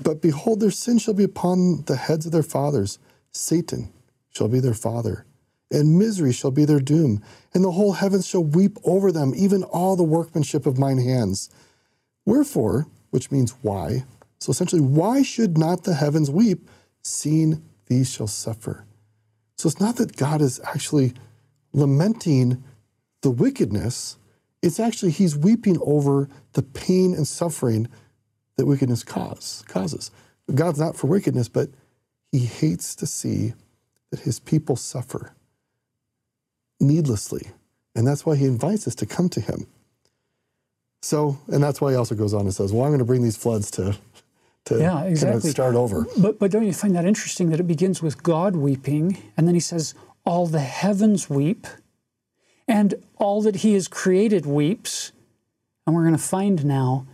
But behold, their sin shall be upon the heads of their fathers. Satan shall be their father and misery shall be their doom, and the whole heavens shall weep over them, even all the workmanship of mine hands. Wherefore, which means why, so essentially, why should not the heavens weep, seeing these shall suffer? So it's not that God is actually lamenting the wickedness, it's actually He's weeping over the pain and suffering that wickedness cause, causes. God's not for wickedness, but He hates to see that His people suffer needlessly. And that's why he invites us to come to him. So, and that's why he also goes on and says, Well, I'm going to bring these floods to, to yeah, exactly. Kind of start over. But, but don't you find that interesting that it begins with God weeping, and then he says, All the heavens weep, and all that he has created weeps. And we're going to find now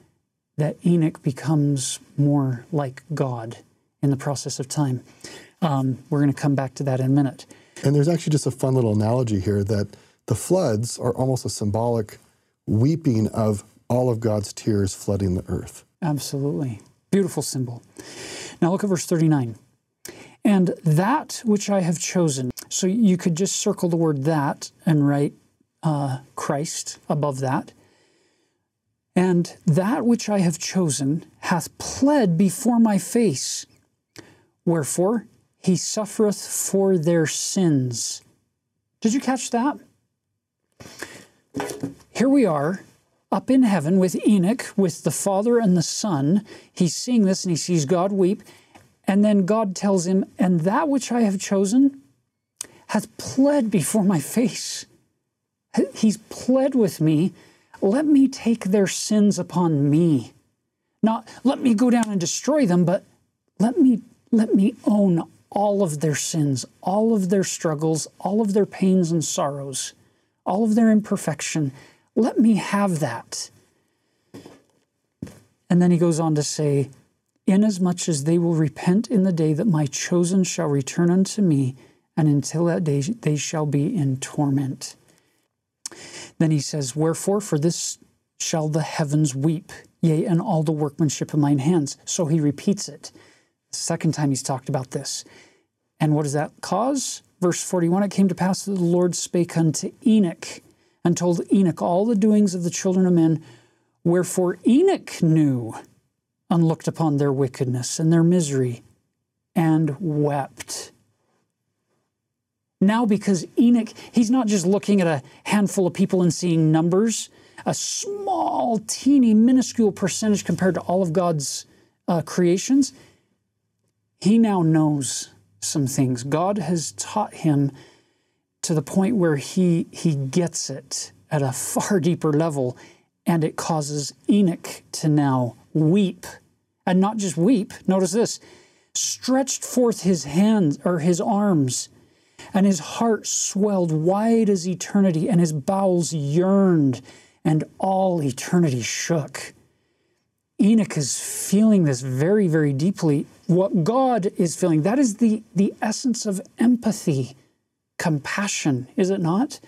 that Enoch becomes more like God in the process of time. Um, we're going to come back to that in a minute. And there's actually just a fun little analogy here that the floods are almost a symbolic weeping of all of God's tears flooding the earth. Absolutely. Beautiful symbol. Now look at verse 39. And that which I have chosen. So you could just circle the word that and write uh, Christ above that. And that which I have chosen hath pled before my face. Wherefore he suffereth for their sins. Did you catch that? Here we are up in heaven with Enoch, with the Father and the Son. He's seeing this and he sees God weep. And then God tells him, And that which I have chosen hath pled before my face. He's pled with me. Let me take their sins upon me. Not let me go down and destroy them, but let me let me own all of their sins, all of their struggles, all of their pains and sorrows, all of their imperfection. Let me have that. And then he goes on to say, Inasmuch as they will repent in the day that my chosen shall return unto me, and until that day they shall be in torment. Then he says, Wherefore, for this shall the heavens weep, yea, and all the workmanship of mine hands. So he repeats it. Second time he's talked about this. And what does that cause? Verse 41 It came to pass that the Lord spake unto Enoch and told Enoch all the doings of the children of men. Wherefore Enoch knew and looked upon their wickedness and their misery and wept. Now, because Enoch, he's not just looking at a handful of people and seeing numbers, a small, teeny, minuscule percentage compared to all of God's uh, creations he now knows some things. God has taught him to the point where he, he gets it at a far deeper level, and it causes Enoch to now weep. And not just weep, notice this stretched forth his hands or his arms, and his heart swelled wide as eternity, and his bowels yearned, and all eternity shook. Enoch is feeling this very, very deeply. What God is feeling, that is the, the essence of empathy compassion, is it not?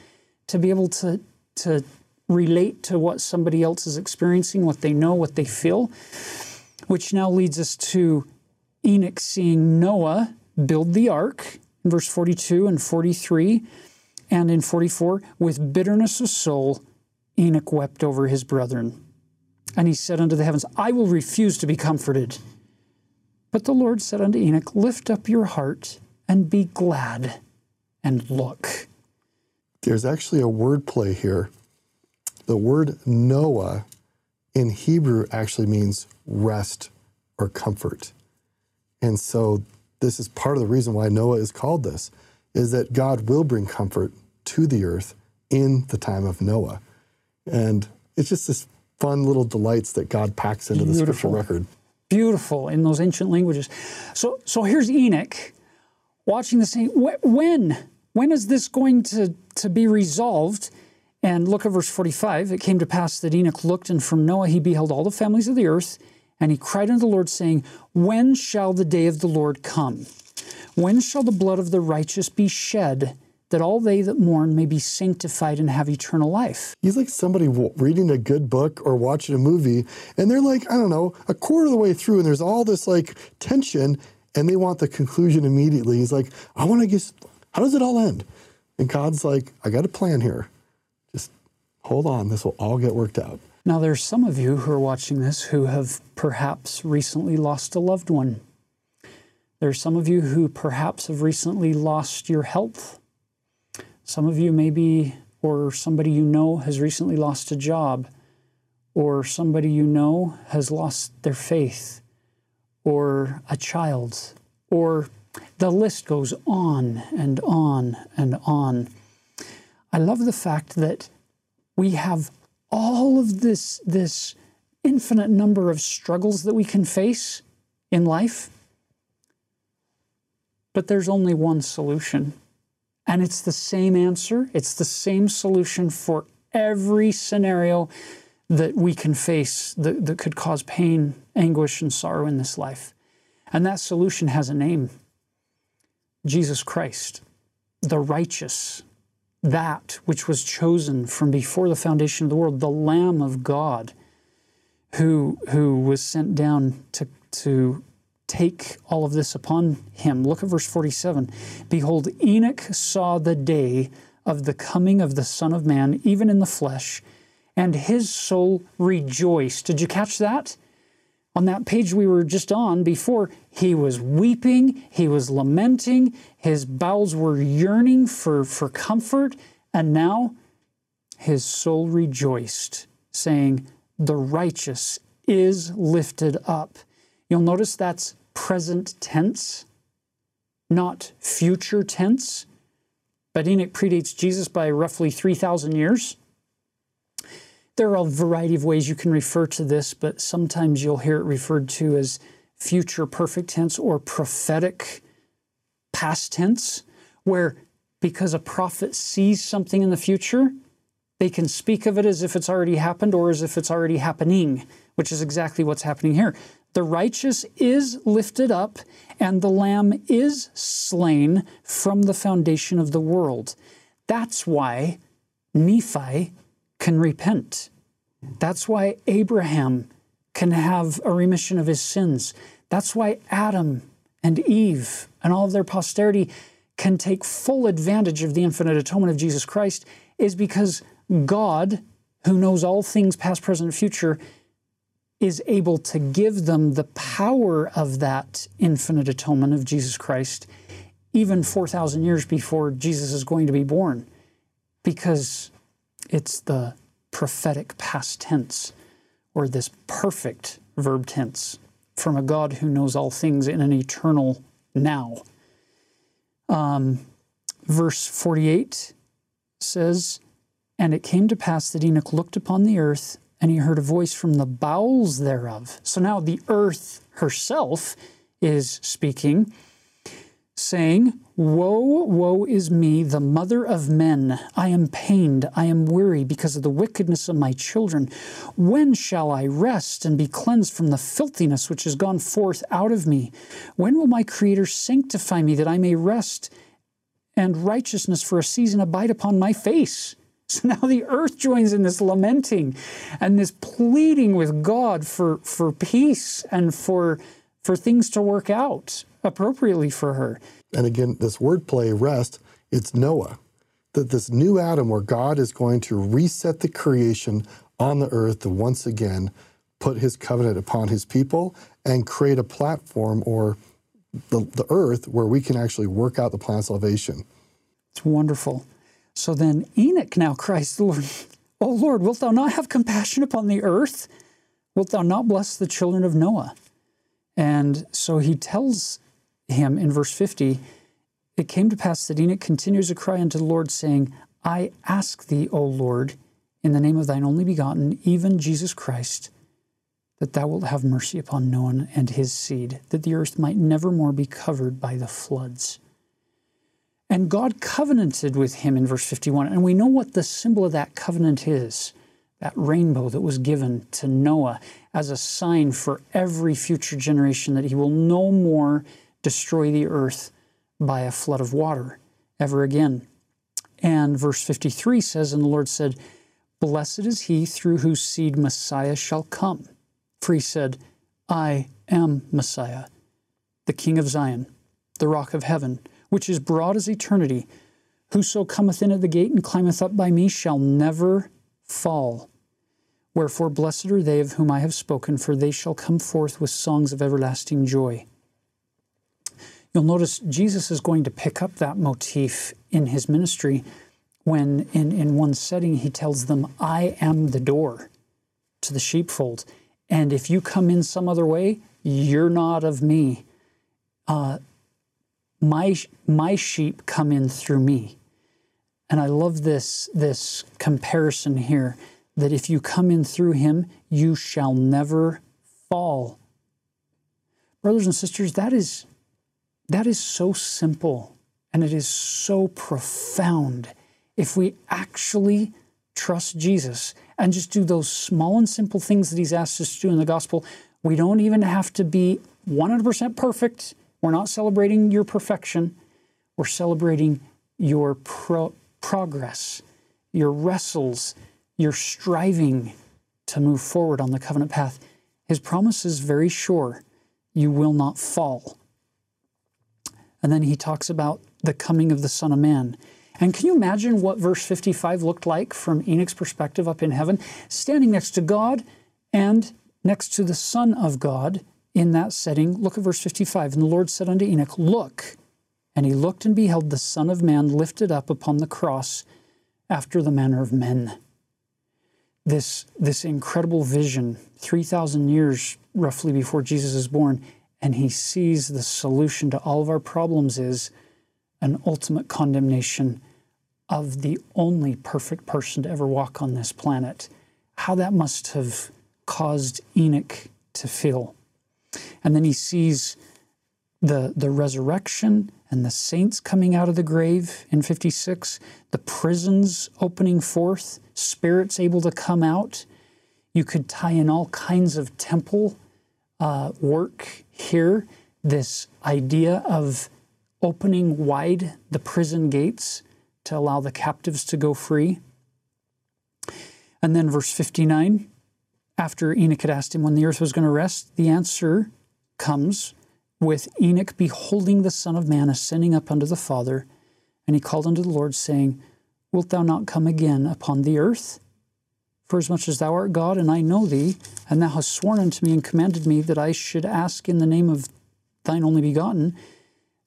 To be able to, to relate to what somebody else is experiencing, what they know, what they feel. Which now leads us to Enoch seeing Noah build the ark in verse 42 and 43. And in 44, with bitterness of soul, Enoch wept over his brethren. And he said unto the heavens, I will refuse to be comforted. But the Lord said unto Enoch, Lift up your heart and be glad and look. There's actually a word play here. The word Noah in Hebrew actually means rest or comfort. And so this is part of the reason why Noah is called this is that God will bring comfort to the earth in the time of Noah. And it's just this fun little delights that God packs into Beautiful. the scripture record. Beautiful in those ancient languages. So so here's Enoch watching the same when when is this going to to be resolved? And look at verse 45. It came to pass that Enoch looked, and from Noah he beheld all the families of the earth, and he cried unto the Lord, saying, When shall the day of the Lord come? When shall the blood of the righteous be shed, that all they that mourn may be sanctified and have eternal life? He's like somebody reading a good book or watching a movie, and they're like, I don't know, a quarter of the way through, and there's all this like tension, and they want the conclusion immediately. He's like, I want to get, how does it all end? And God's like, I got a plan here. Just hold on, this will all get worked out. Now, there's some of you who are watching this who have perhaps recently lost a loved one. There's some of you who perhaps have recently lost your health. Some of you maybe, or somebody you know has recently lost a job, or somebody you know has lost their faith, or a child, or the list goes on and on and on. I love the fact that we have all of this, this infinite number of struggles that we can face in life. But there's only one solution. And it's the same answer, it's the same solution for every scenario that we can face that, that could cause pain, anguish, and sorrow in this life. And that solution has a name Jesus Christ, the righteous, that which was chosen from before the foundation of the world, the Lamb of God, who, who was sent down to, to take all of this upon him. Look at verse 47. Behold, Enoch saw the day of the coming of the Son of Man, even in the flesh, and his soul rejoiced. Did you catch that? On that page we were just on before, he was weeping, he was lamenting, his bowels were yearning for, for comfort, and now his soul rejoiced, saying, The righteous is lifted up. You'll notice that's present tense, not future tense. But Enoch predates Jesus by roughly 3,000 years. There are a variety of ways you can refer to this, but sometimes you'll hear it referred to as future perfect tense or prophetic past tense, where because a prophet sees something in the future, they can speak of it as if it's already happened or as if it's already happening, which is exactly what's happening here. The righteous is lifted up, and the Lamb is slain from the foundation of the world. That's why Nephi can repent. That's why Abraham can have a remission of his sins. That's why Adam and Eve and all of their posterity can take full advantage of the infinite atonement of Jesus Christ is because God, who knows all things past, present, and future, is able to give them the power of that infinite atonement of Jesus Christ even 4,000 years before Jesus is going to be born because it's the prophetic past tense or this perfect verb tense from a God who knows all things in an eternal now. Um, verse 48 says, And it came to pass that Enoch looked upon the earth, and he heard a voice from the bowels thereof. So now the earth herself is speaking, saying, Woe, woe is me, the mother of men. I am pained, I am weary because of the wickedness of my children. When shall I rest and be cleansed from the filthiness which has gone forth out of me? When will my Creator sanctify me that I may rest and righteousness for a season abide upon my face. So now the earth joins in this lamenting and this pleading with God for, for peace and for, for things to work out appropriately for her. And again, this wordplay, rest, it's Noah. That this new Adam where God is going to reset the creation on the earth to once again put his covenant upon his people and create a platform or the, the earth where we can actually work out the plan of salvation. It's wonderful. So then Enoch now cries to the Lord, O Lord, wilt thou not have compassion upon the earth? Wilt thou not bless the children of Noah? And so he tells him in verse 50 It came to pass that Enoch continues to cry unto the Lord, saying, I ask thee, O Lord, in the name of thine only begotten, even Jesus Christ, that thou wilt have mercy upon Noah and his seed, that the earth might never more be covered by the floods. And God covenanted with him in verse 51. And we know what the symbol of that covenant is that rainbow that was given to Noah as a sign for every future generation that he will no more destroy the earth by a flood of water ever again. And verse 53 says, And the Lord said, Blessed is he through whose seed Messiah shall come. For he said, I am Messiah, the King of Zion, the rock of heaven which is broad as eternity. Whoso cometh in at the gate and climbeth up by me shall never fall. Wherefore, blessed are they of whom I have spoken, for they shall come forth with songs of everlasting joy. You'll notice Jesus is going to pick up that motif in his ministry when, in, in one setting, he tells them, I am the door to the sheepfold. And if you come in some other way, you're not of me. Uh, my my sheep come in through me. And i love this this comparison here that if you come in through him you shall never fall. Brothers and sisters that is that is so simple and it is so profound. If we actually trust jesus and just do those small and simple things that he's asked us to do in the gospel we don't even have to be 100% perfect we're not celebrating your perfection, we're celebrating your pro- progress, your wrestles, your striving to move forward on the covenant path. His promise is very sure you will not fall. And then he talks about the coming of the Son of Man. And can you imagine what verse 55 looked like from Enoch's perspective up in heaven? Standing next to God and next to the Son of God in that setting. Look at verse 55. And the Lord said unto Enoch, Look. And he looked and beheld the Son of Man lifted up upon the cross after the manner of men. This, this incredible vision, 3,000 years roughly before Jesus is born, and he sees the solution to all of our problems is an ultimate condemnation of the only perfect person to ever walk on this planet. How that must have caused Enoch to feel. And then he sees the, the resurrection and the saints coming out of the grave in 56, the prisons opening forth, spirits able to come out. You could tie in all kinds of temple uh, work here, this idea of opening wide the prison gates to allow the captives to go free. And then verse 59 after Enoch had asked him when the earth was going to rest, the answer comes with Enoch beholding the Son of Man ascending up unto the Father. And he called unto the Lord, saying, Wilt thou not come again upon the earth? For as much as thou art God, and I know thee, and thou hast sworn unto me and commanded me that I should ask in the name of thine only begotten,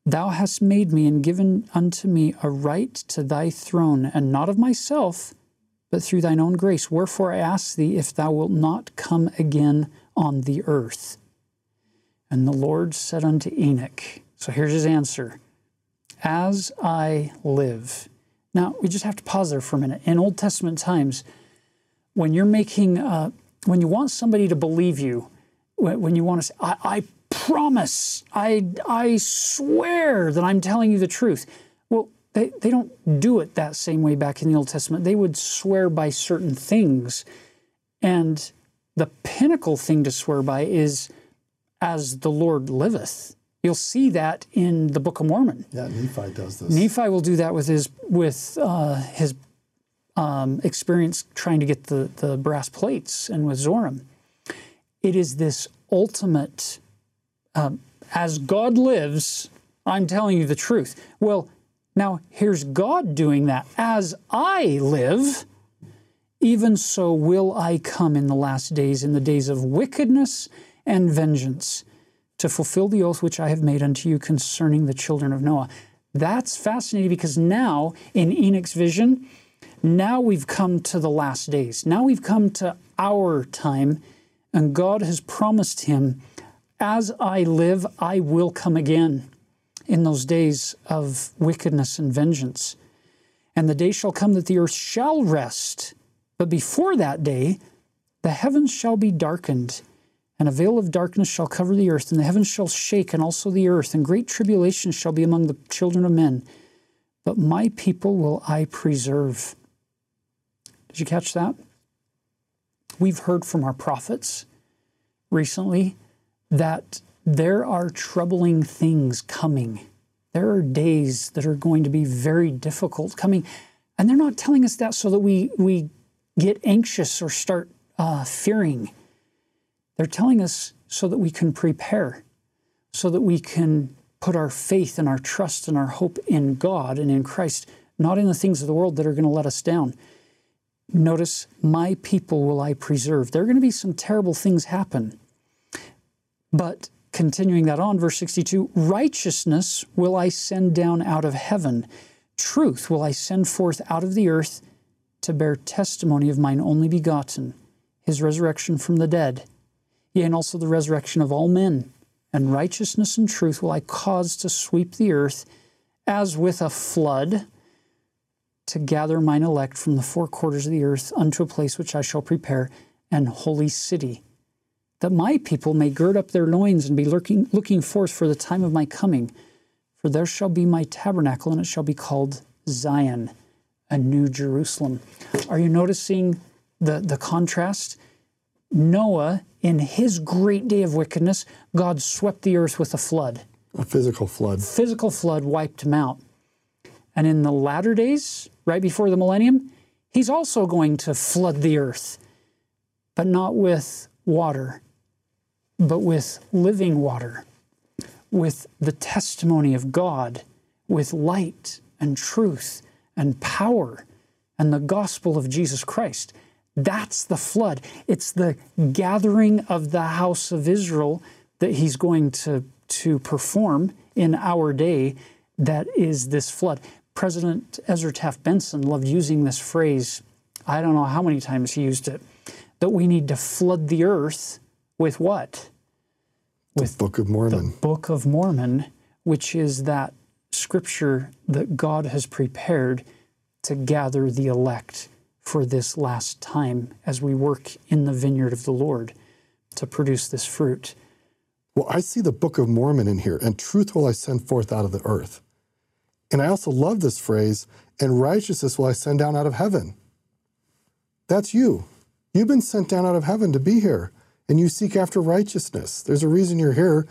thou hast made me and given unto me a right to thy throne, and not of myself, but through thine own grace. Wherefore I ask thee if thou wilt not come again on the earth. And the Lord said unto Enoch, so here's his answer As I live. Now, we just have to pause there for a minute. In Old Testament times, when you're making, uh, when you want somebody to believe you, when you want to say, I, I promise, I, I swear that I'm telling you the truth. They, they don't do it that same way back in the Old Testament. They would swear by certain things. And the pinnacle thing to swear by is, as the Lord liveth. You'll see that in the Book of Mormon. Yeah, Nephi does this. Nephi will do that with his with uh, his um, experience trying to get the, the brass plates and with Zoram. It is this ultimate, um, as God lives, I'm telling you the truth. Well, now here's God doing that. As I live, even so will I come in the last days, in the days of wickedness and vengeance, to fulfill the oath which I have made unto you concerning the children of Noah. That's fascinating because now in Enoch's vision, now we've come to the last days. Now we've come to our time, and God has promised him, As I live, I will come again in those days of wickedness and vengeance. And the day shall come that the earth shall rest. But before that day, the heavens shall be darkened, and a veil of darkness shall cover the earth, and the heavens shall shake, and also the earth, and great tribulation shall be among the children of men. But my people will I preserve. Did you catch that? We've heard from our prophets recently that there are troubling things coming. There are days that are going to be very difficult coming. And they're not telling us that so that we, we get anxious or start uh, fearing. They're telling us so that we can prepare, so that we can put our faith and our trust and our hope in God and in Christ, not in the things of the world that are going to let us down. Notice, my people will I preserve. There are going to be some terrible things happen. But continuing that on, verse 62 righteousness will I send down out of heaven, truth will I send forth out of the earth to bear testimony of mine only begotten, his resurrection from the dead, yea, and also the resurrection of all men. And righteousness and truth will I cause to sweep the earth as with a flood to gather mine elect from the four quarters of the earth unto a place which I shall prepare, an holy city, that my people may gird up their loins and be looking, looking forth for the time of my coming. For there shall be my tabernacle, and it shall be called Zion, a new Jerusalem. Are you noticing the, the contrast? Noah, in his great day of wickedness, God swept the earth with a flood. A physical flood. Physical flood wiped him out. And in the latter days, right before the millennium, he's also going to flood the earth, but not with water, but with living water, with the testimony of God, with light and truth and power and the gospel of Jesus Christ. That's the flood. It's the gathering of the house of Israel that he's going to, to perform in our day that is this flood. President Ezra Taft Benson loved using this phrase. I don't know how many times he used it. That we need to flood the earth with what? With the Book of Mormon. The Book of Mormon, which is that scripture that God has prepared to gather the elect for this last time as we work in the vineyard of the Lord to produce this fruit. Well, I see the Book of Mormon in here, and truth will I send forth out of the earth. And I also love this phrase, and righteousness will I send down out of heaven. That's you. You've been sent down out of heaven to be here, and you seek after righteousness. There's a reason you're here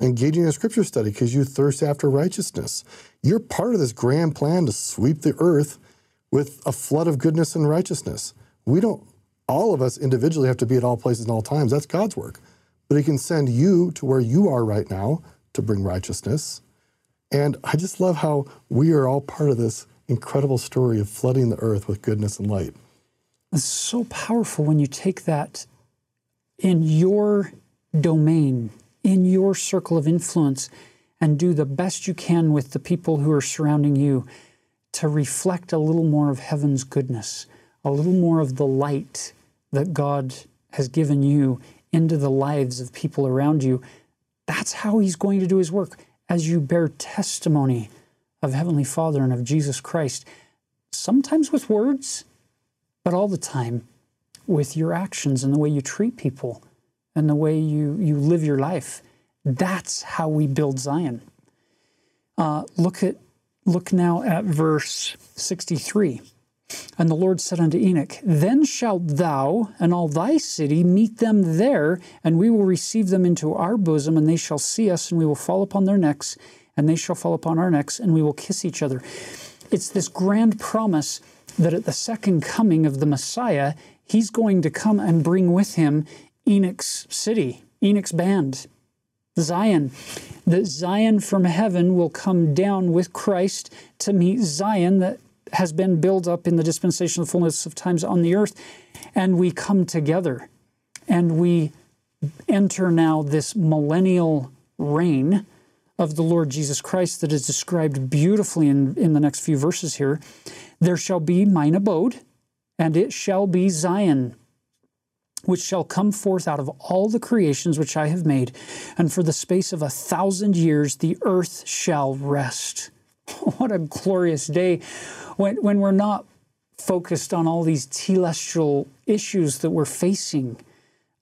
engaging in a scripture study because you thirst after righteousness. You're part of this grand plan to sweep the earth with a flood of goodness and righteousness. We don't, all of us individually have to be at all places and all times. That's God's work. But He can send you to where you are right now to bring righteousness and I just love how we are all part of this incredible story of flooding the earth with goodness and light. It's so powerful when you take that in your domain, in your circle of influence, and do the best you can with the people who are surrounding you to reflect a little more of heaven's goodness, a little more of the light that God has given you into the lives of people around you. That's how He's going to do His work as you bear testimony of Heavenly Father and of Jesus Christ, sometimes with words, but all the time with your actions and the way you treat people and the way you, you live your life. That's how we build Zion. Uh, look at look now at verse 63. And the Lord said unto Enoch, Then shalt thou and all thy city meet them there, and we will receive them into our bosom, and they shall see us, and we will fall upon their necks, and they shall fall upon our necks, and we will kiss each other. It's this grand promise that at the second coming of the Messiah, he's going to come and bring with him Enoch's city, Enoch's band, Zion. That Zion from heaven will come down with Christ to meet Zion that has been built up in the dispensation of fullness of times on the earth. And we come together and we enter now this millennial reign of the Lord Jesus Christ that is described beautifully in, in the next few verses here. There shall be mine abode, and it shall be Zion, which shall come forth out of all the creations which I have made, and for the space of a thousand years the earth shall rest. what a glorious day when, when we're not focused on all these telestial issues that we're facing.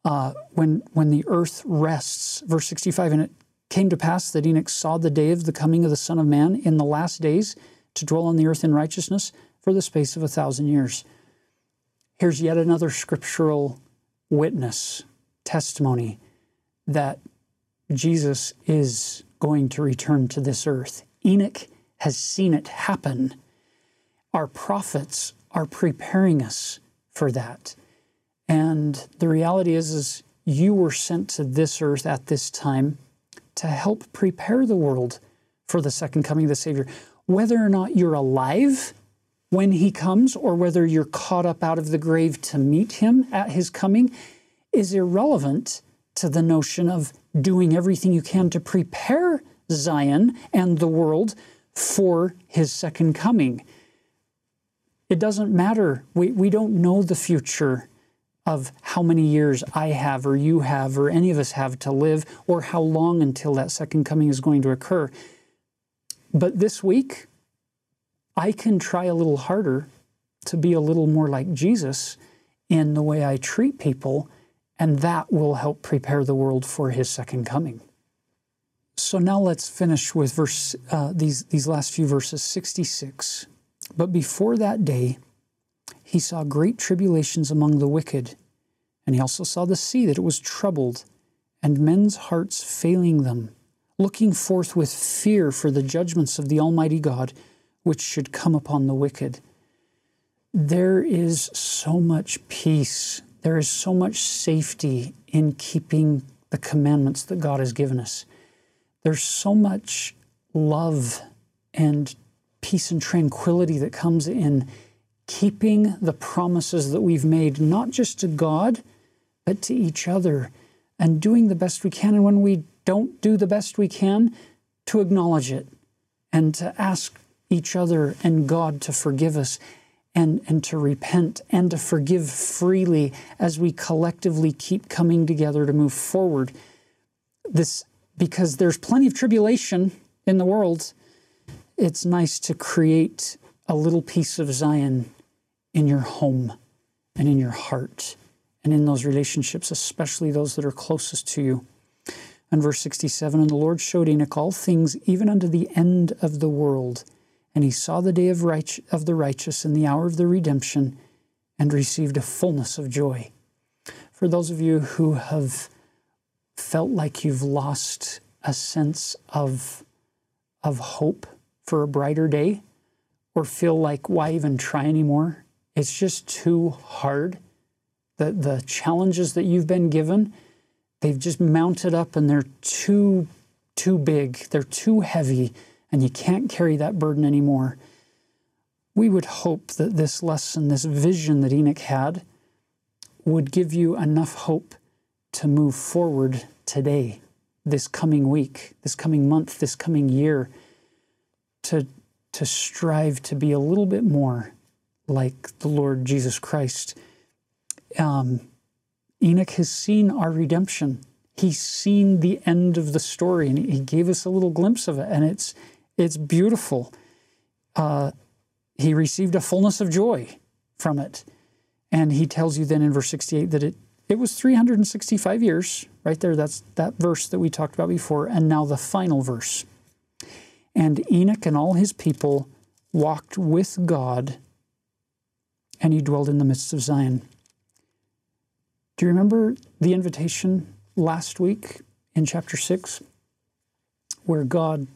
Uh, when when the earth rests, verse 65, and it came to pass that Enoch saw the day of the coming of the Son of Man in the last days to dwell on the earth in righteousness for the space of a thousand years. Here's yet another scriptural witness, testimony that Jesus is going to return to this earth. Enoch has seen it happen. Our prophets are preparing us for that. And the reality is, is you were sent to this earth at this time to help prepare the world for the second coming of the Savior. Whether or not you're alive when He comes, or whether you're caught up out of the grave to meet Him at His coming, is irrelevant to the notion of doing everything you can to prepare Zion and the world for His second coming. It doesn't matter. We, we don't know the future of how many years I have, or you have, or any of us have to live, or how long until that second coming is going to occur. But this week, I can try a little harder to be a little more like Jesus in the way I treat people, and that will help prepare the world for his second coming. So now let's finish with verse uh, these these last few verses 66. But before that day, he saw great tribulations among the wicked, and he also saw the sea that it was troubled, and men's hearts failing them, looking forth with fear for the judgments of the Almighty God, which should come upon the wicked. There is so much peace, there is so much safety in keeping the commandments that God has given us. There's so much love and peace and tranquility that comes in keeping the promises that we've made, not just to God, but to each other, and doing the best we can. And when we don't do the best we can, to acknowledge it and to ask each other and God to forgive us and, and to repent and to forgive freely as we collectively keep coming together to move forward. This because there's plenty of tribulation in the world. It's nice to create a little piece of Zion in your home and in your heart and in those relationships, especially those that are closest to you. And verse 67 And the Lord showed Enoch all things, even unto the end of the world. And he saw the day of, right, of the righteous and the hour of the redemption, and received a fullness of joy. For those of you who have felt like you've lost a sense of, of hope for a brighter day, or feel like, why even try anymore? It's just too hard. The, the challenges that you've been given, they've just mounted up and they're too, too big, they're too heavy, and you can't carry that burden anymore. We would hope that this lesson, this vision that Enoch had, would give you enough hope to move forward today, this coming week, this coming month, this coming year, to, to strive to be a little bit more like the Lord Jesus Christ. Um, Enoch has seen our redemption. He's seen the end of the story, and he gave us a little glimpse of it, and it's it's beautiful. Uh, he received a fullness of joy from it, and he tells you then in verse sixty-eight that it it was three hundred and sixty-five years. Right there, that's that verse that we talked about before, and now the final verse. And Enoch and all his people walked with God and he dwelled in the midst of Zion. Do you remember the invitation last week in chapter 6 where God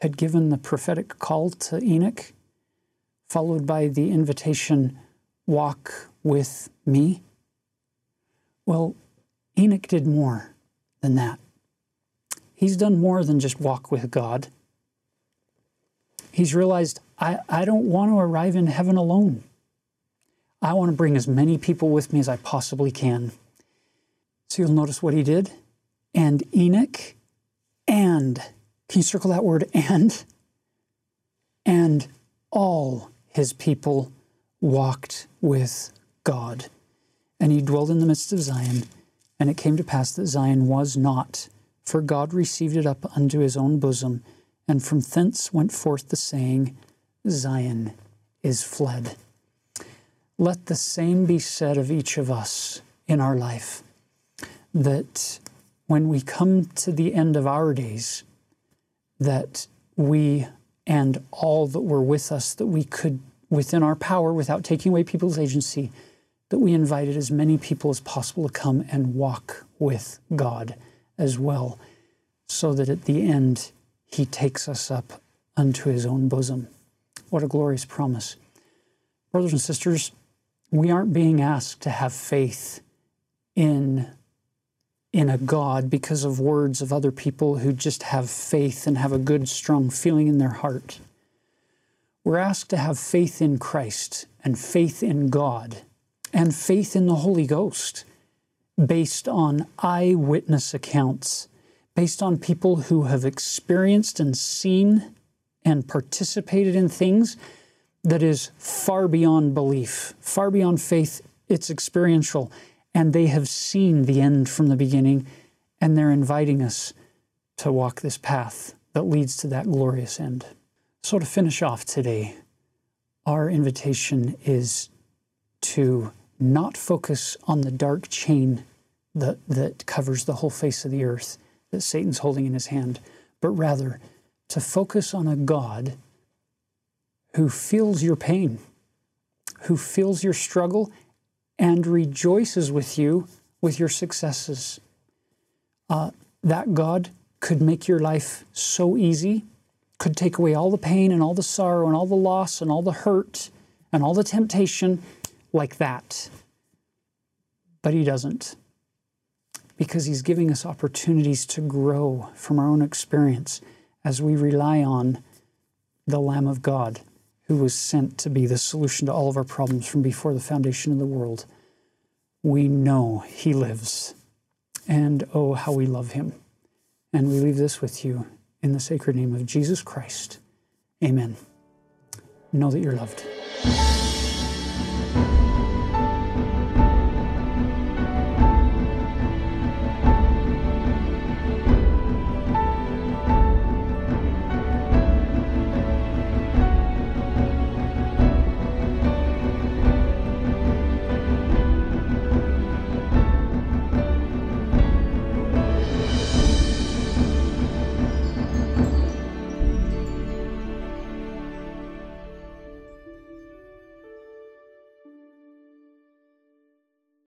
had given the prophetic call to Enoch, followed by the invitation, Walk with me? Well, Enoch did more than that. He's done more than just walk with God. He's realized, I, I don't want to arrive in heaven alone. I want to bring as many people with me as I possibly can. So you'll notice what he did. And Enoch and, can you circle that word and? And all his people walked with God. And he dwelled in the midst of Zion. And it came to pass that Zion was not, for God received it up unto his own bosom. And from thence went forth the saying, Zion is fled. Let the same be said of each of us in our life that when we come to the end of our days, that we and all that were with us, that we could, within our power, without taking away people's agency, that we invited as many people as possible to come and walk with God as well, so that at the end, He takes us up unto His own bosom. What a glorious promise. Brothers and sisters, we aren't being asked to have faith in in a God because of words of other people who just have faith and have a good, strong feeling in their heart. We're asked to have faith in Christ and faith in God and faith in the Holy Ghost based on eyewitness accounts, based on people who have experienced and seen and participated in things that is far beyond belief, far beyond faith. It's experiential and they have seen the end from the beginning, and they're inviting us to walk this path that leads to that glorious end. So, to finish off today, our invitation is to not focus on the dark chain that, that covers the whole face of the earth that Satan's holding in his hand, but rather to focus on a God who feels your pain, who feels your struggle, and rejoices with you with your successes. Uh, that God could make your life so easy, could take away all the pain and all the sorrow and all the loss and all the hurt and all the temptation like that. But He doesn't. Because He's giving us opportunities to grow from our own experience as we rely on the Lamb of God who was sent to be the solution to all of our problems from before the foundation of the world. We know He lives, and oh, how we love Him. And we leave this with you in the sacred name of Jesus Christ. Amen. Know that you're loved.